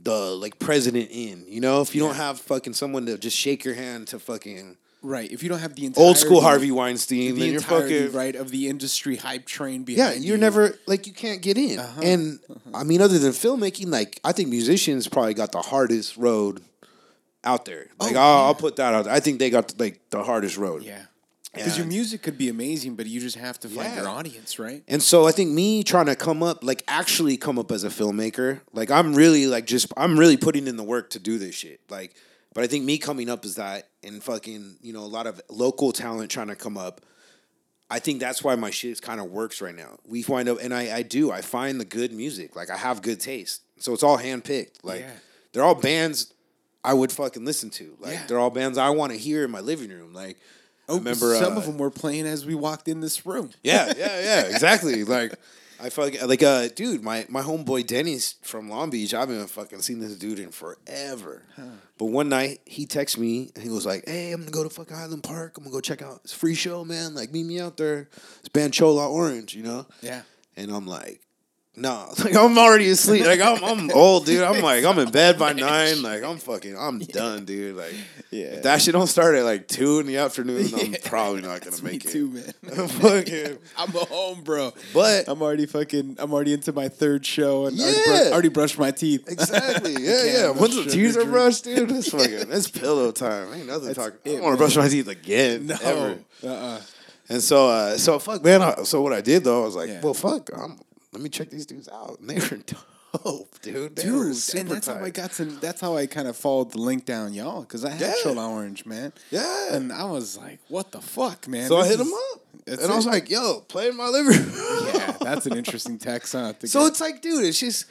the like president in you know if you don't have fucking someone to just shake your hand to fucking Right. If you don't have the old school Harvey Weinstein the then you're fucking right of the industry hype train behind. Yeah, you're you. never like you can't get in. Uh-huh. And I mean, other than filmmaking, like I think musicians probably got the hardest road out there. Like Oh, I'll, yeah. I'll put that out. there. I think they got like the hardest road. Yeah. Because your music could be amazing, but you just have to find Yeah. your audience, right? And so I think me trying to come up, like actually come up as a filmmaker, like I'm really like just I'm really putting in the work to do this shit. Like, but I think me coming up is that and fucking you know a lot of local talent trying to come up. I think that's why my shit kind of works right now. We find out, and I I do I find the good music. Like I have good taste, so it's all handpicked. Like Yeah. they're all bands I would fucking listen to. Like Yeah. they're all bands I want to hear in my living room. Like. I Oh, remember some uh, of them were playing as we walked in this room. yeah, yeah, yeah, exactly. Like I fucking like uh dude, my my homeboy Denny's from Long Beach. I haven't fucking seen this dude in forever. But one night he texted me and he was like, Hey, I'm gonna go to fucking Highland Park. I'm gonna go check out this free show, man. Like meet me out there. It's band Chola Orange, you know? Yeah. And I'm like, no, like I'm already asleep. Like I'm, I'm old, dude. I'm like, I'm in bed by nine. Like I'm fucking, I'm done, dude. Like, Yeah. if that shit don't start at like two in the afternoon, I'm Yeah. probably not gonna That's make it. too, man. fucking, I'm a home, bro. But- I'm already fucking. I'm already into my third show and already, Yeah. already brushed my teeth. Exactly. Yeah, yeah. Once the teeth are brushed, dude, it's fucking it's pillow time. Ain't nothing That's talking. I don't want to brush my teeth again. No. Ever. Uh-uh. And so, uh, so fuck, man. I, so what I did though, I was like, Yeah. well, fuck. I'm, let me check these dudes out, and they were dope, dude. They were Dude, and that's how I got to. That's how I kind of followed the link down, y'all, because I had Yeah. Chola Orange, man. Yeah. and I was like, "What the fuck, man?" So I hit is- him up, and I was like, yo, play in my living room. "Yeah, that's an interesting text, huh?" So get- it's like, dude, it's just,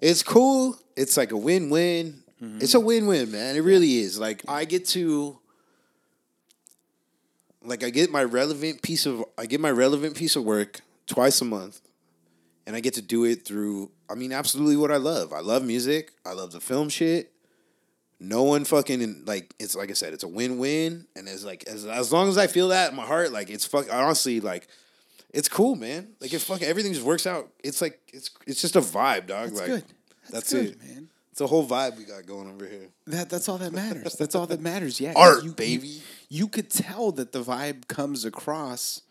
it's cool. It's like a win win. Mm-hmm. It's a win win, man. It really is. Like I get to, like I get my relevant piece of, I get my relevant piece of work twice a month, and I get to do it through. I mean, absolutely what I love. I love music. I love the film shit. No one fucking like it's like I said, it's a win win, and it's like as as long as I feel that in my heart, like it's fuck. Honestly, like it's cool, man. Like it fucking everything just works out. It's like it's it's just a vibe, dog. that's like good. that's good, it. man. it's a whole vibe we got going over here. That that's all that matters. That's all that matters. Yeah, Art, you, baby. You, you could tell that the vibe comes across,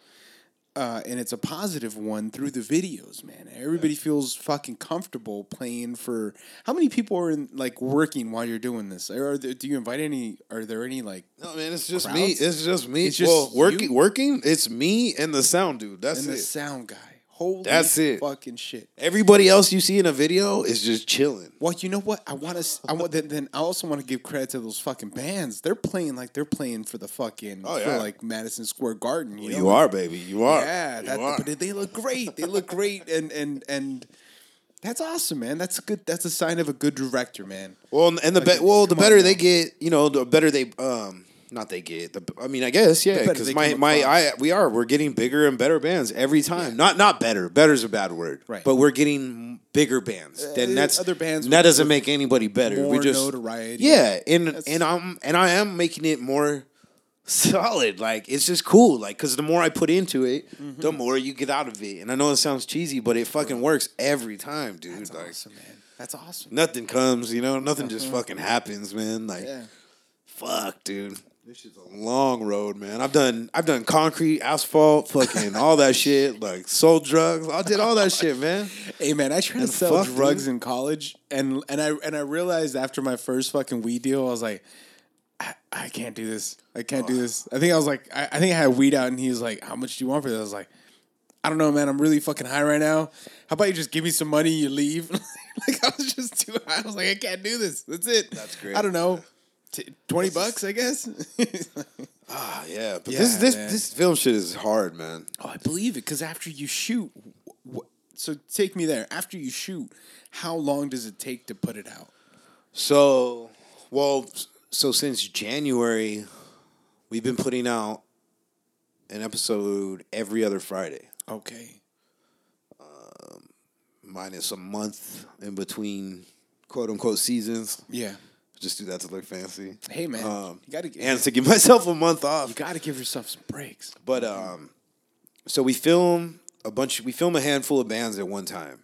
uh, and it's a positive one through the videos, man. Everybody feels fucking comfortable playing for. How many people are in like working while you're doing this? Are there, do you invite any? Are there any like No man, it's just me. It's just me. It's just well, working you? working. It's me and the sound dude. That's in it. the sound guy? Holy That's it. fucking shit. Everybody else you see in a video is just chilling. Well, you know what? I want to. I want. Then, then I also want to give credit to those fucking bands. They're playing like they're playing for the fucking Oh, for yeah. like Madison Square Garden. You, know? You are, baby. You are. Yeah, You that, are. but they look great. They look great, and and and that's awesome, man. That's a good. That's a sign of a good director, man. Well, and the be- well, the come on better now. they get, you know, the better they um not they get. The, I mean, I guess yeah, because my my. I we are we're getting bigger and better bands every time. Not not better. Better's a bad word. Right. But we're getting bigger bands. then Uh, that's other bands and That doesn't make anybody better. we just notoriety. Yeah, and That's- and I'm and I am making it more solid. Like it's just cool. Like because the more I put into it, Mm-hmm. the more you get out of it. And I know it sounds cheesy, but it fucking works every time, dude. That's like awesome, man. That's awesome. nothing comes, you know. Nothing just fucking happens, man. Like Yeah. fuck, dude. This is a long road, man. I've done I've done concrete, asphalt, fucking all that shit, like sold drugs. I did all that shit, man. Hey man, I tried to sell fuck, drugs dude. in college, and and I and I realized after my first fucking weed deal, I was like, I, I can't do this. I can't do this. I think I was like, I, I think I had weed out, and he was like, How much do you want for this? I was like, I don't know, man. I'm really fucking high right now. How about you just give me some money, and you leave? like I was just too high. I was like, I can't do this. That's it. That's great. I don't know. T- Twenty bucks, I guess. Ah, yeah. But Yeah, this this man. this film shit is hard, man. Oh, I believe it because after you shoot, wh- so take me there. After you shoot, how long does it take to put it out? So, well, so since January, we've been putting out an episode every other Friday, Okay. minus a month in between quote unquote seasons. Yeah. Just do that to look fancy. Hey man, Um, you gotta And to give myself a month off. you gotta give yourself some breaks. But um, so we film a bunch. We film a handful of bands at one time.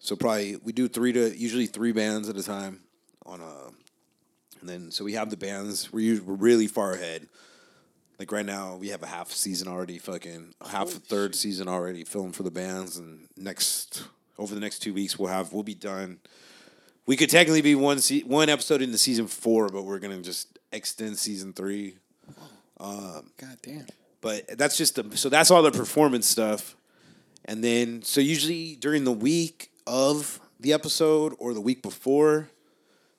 So probably we do three to usually three bands at a time on a, and then so we have the bands. We're we're really far ahead. Like right now, we have a half season already. Fucking half a third season already filmed for the bands, and next over the next two weeks we'll have we'll be done. We could technically be one se- one episode into season four, but we're gonna just extend season three. God damn. But that's just the so that's all the performance stuff. And then so usually during the week of the episode or the week before,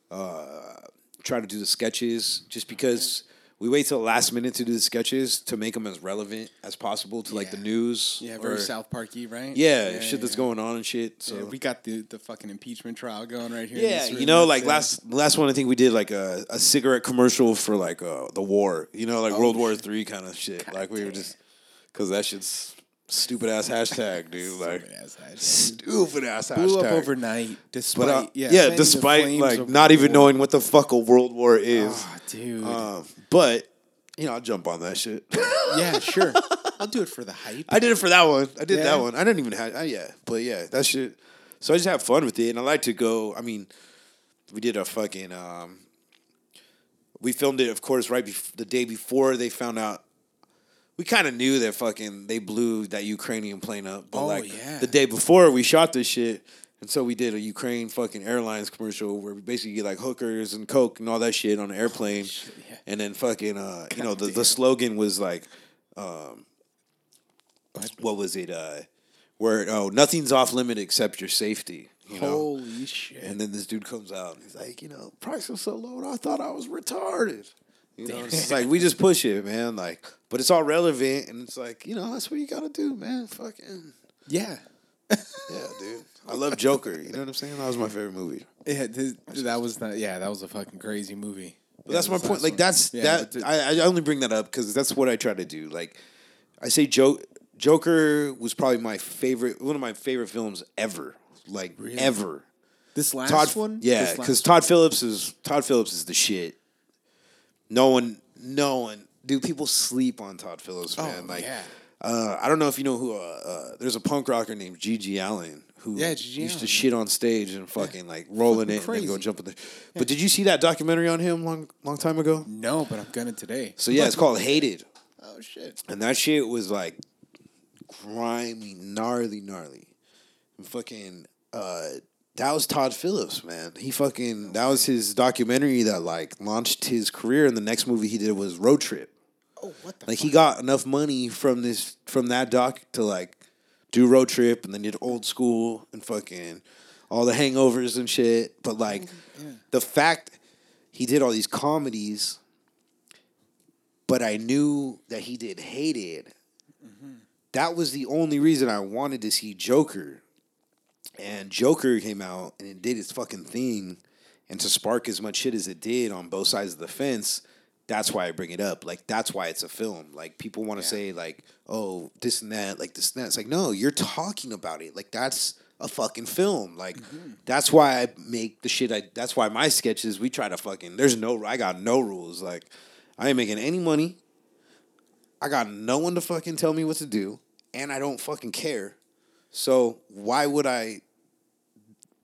uh, try to do the sketches just because we wait till the last minute to do the sketches to make them as relevant as possible to like the news. Yeah, very or- South Parky, right? Yeah, shit that's going on and shit. So Yeah, we got the the fucking impeachment trial going right here. yeah, you know, like last last one, I think we did like a, a cigarette commercial for like uh, the war. You know, like World War Three kind of shit. like we were just because that shit's stupid ass hashtag, dude. Like Stupid-ass hashtag. stupid ass hashtag. blew up overnight, despite uh, yeah, yeah, despite like not even war. knowing what the fuck a world war is. Ah, dude. Um, but you know, I'll jump on that shit. yeah, sure. I'll do it for the hype. I did it for that one. I did Yeah? that one. I didn't even have. I, yeah, but yeah, that shit. So I just have fun with it, and I like to go. I mean, we did a fucking. Um, we filmed it, of course, right bef- the day before they found out. We kind of knew that fucking they blew that Ukrainian plane up, but Oh, like yeah. the day before we shot this shit, and so we did a Ukraine fucking airlines commercial where we basically get like hookers and coke and all that shit on the airplane, yeah. and then fucking uh, you know the, damn. the slogan was like um, what was it? Uh, where oh, nothing's off limit except your safety. You know. Holy shit. And then this dude comes out and he's like, you know, price was so low, I thought I was retarded. You know, it's like we just push it, man. Like, but it's all relevant, and it's like, you know, that's what you gotta do, man. Fucking yeah. yeah, dude. I love Joker. You know what I'm saying? That was my favorite movie. Yeah, this, that was not. Yeah, that was a fucking crazy movie. But that's my point. Like that's Yeah, that. I, I only bring that up because that's what I try to do. Like I say, jo- Joker was probably my favorite, one of my favorite films ever. Like ever. This last Todd, one. yeah, because Todd Phillips is Todd Phillips is the shit. No one, no one, dude. People sleep on Todd Phillips, man. Oh, like, yeah. uh, I don't know if you know who. Uh, uh, there's a punk rocker named GG Allin who Yeah, GG used to shit on stage and fucking like rolling Fucking it and then go crazy. jumping. The, But did you see that documentary on him long, long time ago? no, but I'm gonna today. So yeah, it's called Hated, Oh shit. and that shit was like grimy, gnarly, gnarly, and fucking. Uh, that was Todd Phillips, man. He fucking that was his documentary that like launched his career. And the next movie he did was Road Trip. Oh what the. Like he got enough money from this from that doc to like do Road Trip, and then did Old School and fucking all the Hangovers and shit. But like oh, the fact he did all these comedies, but I knew that he did Hated. Mm-hmm. That was the only reason I wanted to see Joker. And Joker came out and it did its fucking thing. And to spark as much shit as it did on both sides of the fence, that's why I bring it up. Like that's why it's a film. Like people want to say like, oh, this and that, like this and that. It's like no, you're talking about it. Like that's a fucking film. Like mm-hmm. that's why I make the shit. I that's why my sketches we try to fucking. There's no. I got no rules. Like I ain't making any money. I got no one to fucking tell me what to do, and I don't fucking care. So why would I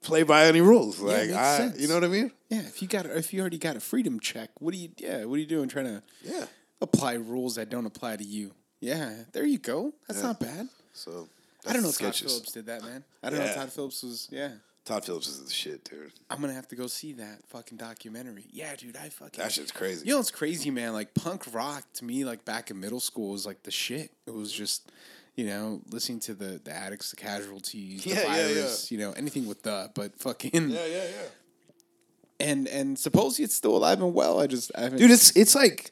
play by any rules? Like makes I, sense. you know what I mean? Yeah, if you got if you already got a freedom check, what are you? Yeah, what are you doing? Trying to Yeah. apply rules that don't apply to you. Yeah, there you go. That's Yeah. not bad. So I don't know. if Todd. Phillips did that, man. I don't know. Yeah. if Todd Phillips was. Yeah, Todd Phillips is the shit, dude. I'm gonna have to go see that fucking documentary. Yeah, dude, I fucking. That shit's crazy. You know what's crazy, man? Like punk rock to me, like back in middle school, was like the shit. It was just, you know, listening to the the Adicts, the casualties, the Yeah, yeah, yeah. virus, you know, anything with the, but fucking, yeah, yeah. Yeah. And and supposedly it's still alive and well. I just, I haven't, Dude, it's it's like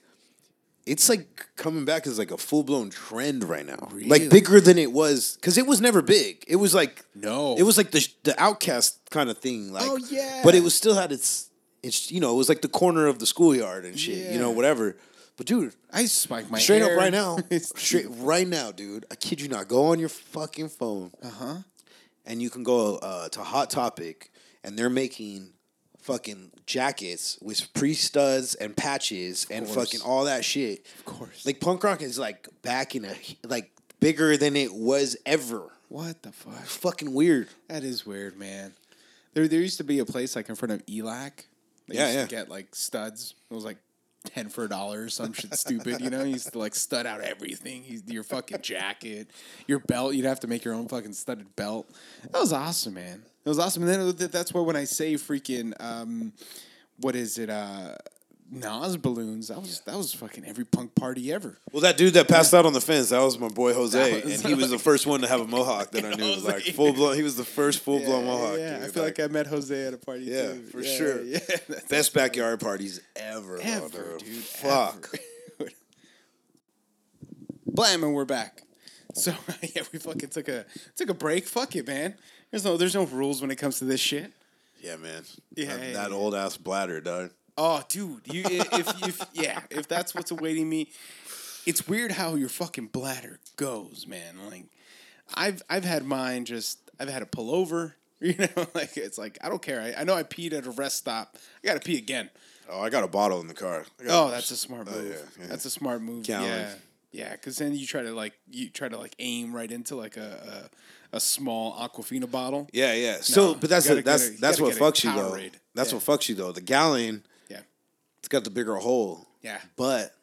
it's like coming back as like a full blown trend right now. Really? Like bigger than it was because it was never big. It was like no, it was like the the outcast kind of thing. Like Oh, yeah. but it was still had its it's you know it was like the corner of the schoolyard and shit. You know whatever. But dude, I spike my straight hair. up right now, straight right now, dude. I kid you not. Go on your fucking phone. Uh huh. and you can go uh, to Hot Topic, and they're making fucking jackets with pre studs and patches and fucking all that shit. Of course. Like punk rock is like back in a like bigger than it was ever. what the fuck? Fucking weird. That is weird, man. There, there used to be a place like in front of ELAC. They Yeah, used yeah. to get like studs. It was like ten for a dollar or some shit stupid. You know, you used to like stud out everything. You- Your fucking jacket, your belt. You'd have to make your own fucking studded belt. That was awesome, man. It was awesome. And then that's where when I say freaking, um, what is it? Uh, nos balloons. That was that was fucking every punk party ever. Well, that dude that passed out on the fence, that was my boy Jose, and he was the first one to have a mohawk that I knew. Jose. Like full blown, he was the first full blown mohawk. Yeah, dude. I feel like, I met Jose at a party. Yeah, too. for Yeah, sure. Yeah, best backyard parties ever, though, ever, dude. Fuck. ever. Blam, and we're back. So yeah, we fucking took a took a break. Fuck it, man. There's no there's no rules when it comes to this shit. Yeah, man. Yeah, that, yeah, that old ass bladder, dog. Oh, dude, you if if yeah, if that's what's awaiting me, it's weird how your fucking bladder goes, man. Like, I've I've had mine just I've had a pull over. You know, like it's like I don't care. I, I know I peed at a rest stop. I gotta pee again. Oh, I got a bottle in the car. Oh, that's a smart Oh, move. yeah, yeah. That's a smart move. Gallon. Yeah, yeah. Because then you try to like you try to like aim right into like a a, a small Aquafina bottle. Yeah, yeah. So, No, but that's that's a- that's gotta what fucks you though. That's Yeah. what fucks you though. The gallon, it's got the bigger hole, yeah. but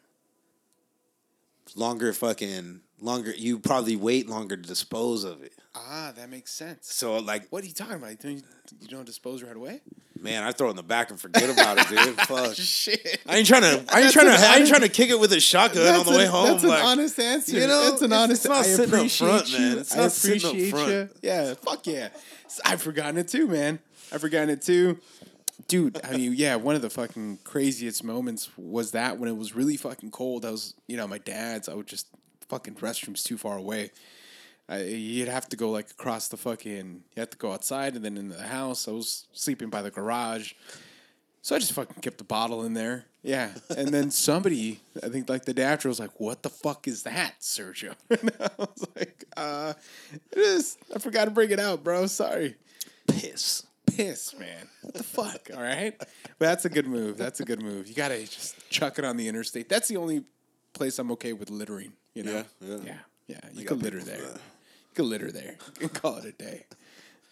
longer fucking longer. You probably wait longer to dispose of it. Ah, that makes sense. So like, What are you talking about? You don't, you don't dispose right away? man, I throw it in the back and forget about it, dude. Fuck. Shit. I ain't trying to. I ain't That's trying to. an I ain't trying to kick it with a shotgun on the way home. That's like, an honest answer. you know, that's an honest. it's not I sitting appreciate front, you. man. It's I not sitting up appreciate front. you. Yeah, fuck yeah. I've forgotten it too, man. I've forgotten it too. Dude, I mean, yeah, one of the fucking craziest moments was that when it was really fucking cold. I was, you know, my dad's. I would just fucking restrooms too far away. I, you'd have to go like across the fucking. You have to go outside and then into the house. I was sleeping by the garage. So I just fucking kept the bottle in there. Yeah. And then somebody, I think like the day after, was like, what the fuck is that, Sergio? And I was like, uh, it is. I forgot to bring it out, bro. Sorry. piss. Piss, man. What the fuck? All right. But that's a good move. That's a good move. You got to just chuck it on the interstate. That's the only place I'm okay with littering, you know? Yeah, yeah. Yeah. Yeah. You got can litter there. You can litter there. You can call it a day.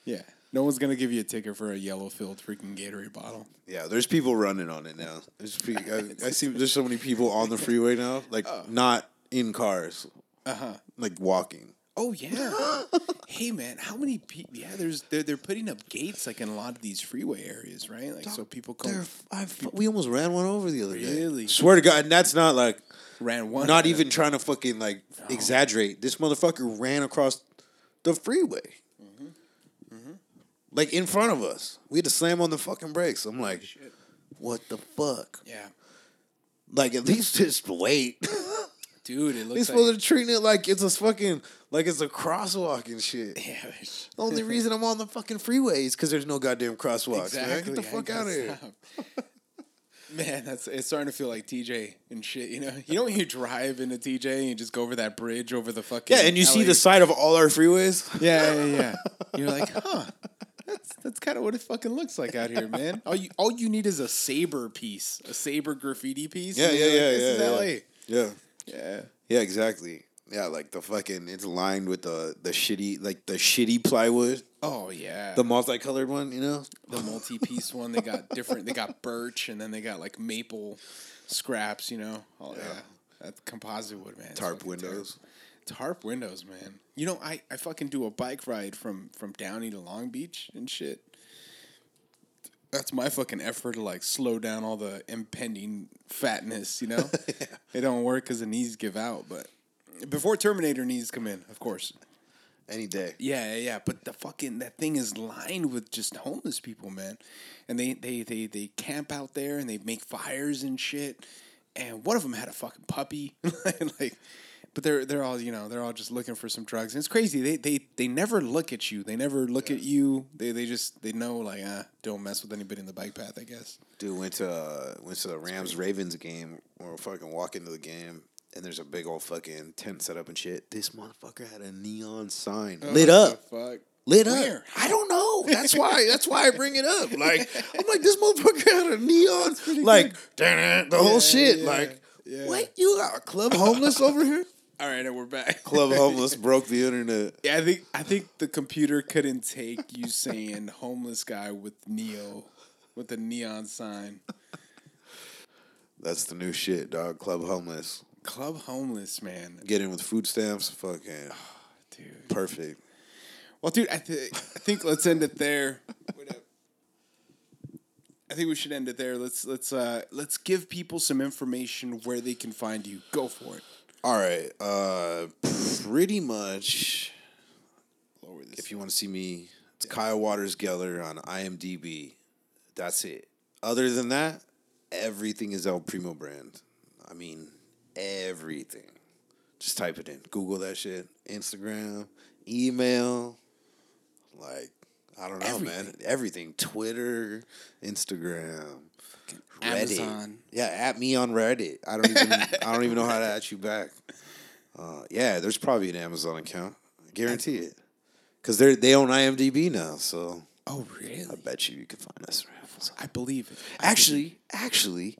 Yeah. No one's going to give you a ticket for a yellow filled freaking Gatorade bottle. Yeah, there's people running on it now. There's pe- I, I see there's so many people on the freeway now, like not in cars, Uh huh. like walking. Oh yeah. hey man, how many people? Yeah, there's they're they're putting up gates like in a lot of these freeway areas, right? Like so people come. There, I, we almost ran one over the other day. Really? Swear to God, and that's not like ran one. not even trying to fucking like exaggerate. This motherfucker ran across the freeway, mm-hmm. Mm-hmm. like in front of us. We had to slam on the fucking brakes. I'm like, what the fuck? Yeah, Like at least just wait. dude, it looks supposed like. to treat it like it's a fucking like it's a crosswalk and shit. Yeah, The only reason I'm on the fucking freeway is because there's no goddamn crosswalks. man. exactly. Get the fuck out of here. Man, that's it's starting to feel like TJ and shit. You know, you know when you drive into TJ and you just go over that bridge over the fucking Yeah, and you see the side of all our freeways. Yeah, yeah, yeah. You're like, huh? That's that's kind of what it fucking looks like out here, man. All you all you need is a saber piece, a saber graffiti piece. Yeah, yeah, yeah, like, this yeah, is yeah. LA. Yeah, Yeah. yeah, exactly. Yeah, like the fucking it's lined with the the shitty like the shitty plywood, Oh yeah. the multicolored one. You know. the multi-piece one. They got different. They got birch, and then they got like maple scraps. You know, oh yeah, that composite wood, man. Tarp windows. terrible. Tarp windows, man. You know, I I fucking do a bike ride from from Downey to Long Beach and shit. That's my fucking effort to like slow down all the impending fatness. You know, it don't work because the knees give out, but. Before Terminator knees come in, of course. Any day. Yeah, yeah, yeah. But the fucking that thing is lined with just homeless people, man. And they they they they camp out there and they make fires and shit. And one of them had a fucking puppy, like. But they're they're all you know they're all just looking for some drugs. And it's crazy. They they they never look at you. They never look at you. They they just they know like ah don't mess with anybody in the bike path. I guess. Dude went to uh, went to the Rams Ravens game. Or fucking walk into the game, and there's a big old fucking tent set up and shit. This motherfucker had a neon sign lit What up, fuck. lit Where? up. I don't know. That's why. That's why I bring it up. Like I'm like this motherfucker had a neon, like the whole shit. yeah, like yeah. what? You got a club homeless over here? All right, and we're back. Club homeless broke the internet. Yeah, I think I think the computer couldn't take you saying homeless guy with neo with the neon sign. That's the new shit, dog. Club homeless. Club homeless, man. Get in with food stamps. Fucking Dude. perfect. Well, dude, I, th- I think let's end it there. I think we should end it there. Let's let's uh let's give people some information where they can find you. Go for it. All right. Uh, pretty much. If you want to see me, it's Kyle Waters Geller on IMDb. That's it. Other than that, everything is El Primo brand. I mean, everything. Just type it in. Google that shit. Instagram, email, like I don't know, man. Everything. Everything. Twitter, Instagram, Reddit. Amazon. Yeah, at me on Reddit. I don't even I don't even know how to at you back. Uh, yeah, there's probably an Amazon account. I guarantee it. Cause they're they own IMDb now, so Oh, really? I bet you you can find us. I believe it. I Actually, actually,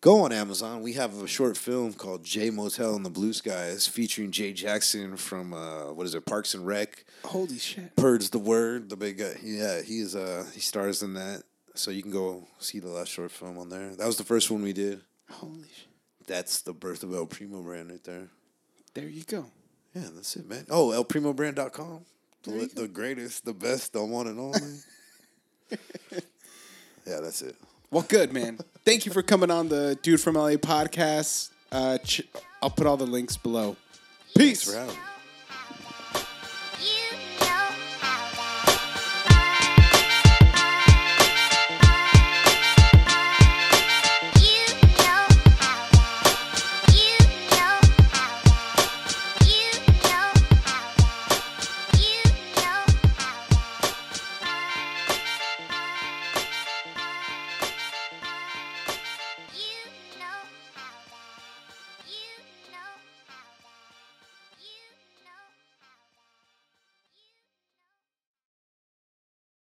go on Amazon. We have a short film called J Motel in the Blue Skies featuring Jay Jackson from uh, what is it, Parks and Rec. Holy shit. Purge the word, the big guy. Yeah, he's uh he stars in that. So you can go see the last short film on there. That was the first one we did. Holy shit. That's the birth of El Primo brand right there. There you go. Yeah, that's it, man. Oh, elprimobrand.com. The, There you li- the greatest, the best, the one and only. yeah, that's it. Well, good, man. Thank you for coming on the Dude from LA podcast. Uh, ch- I'll put all the links below. Peace.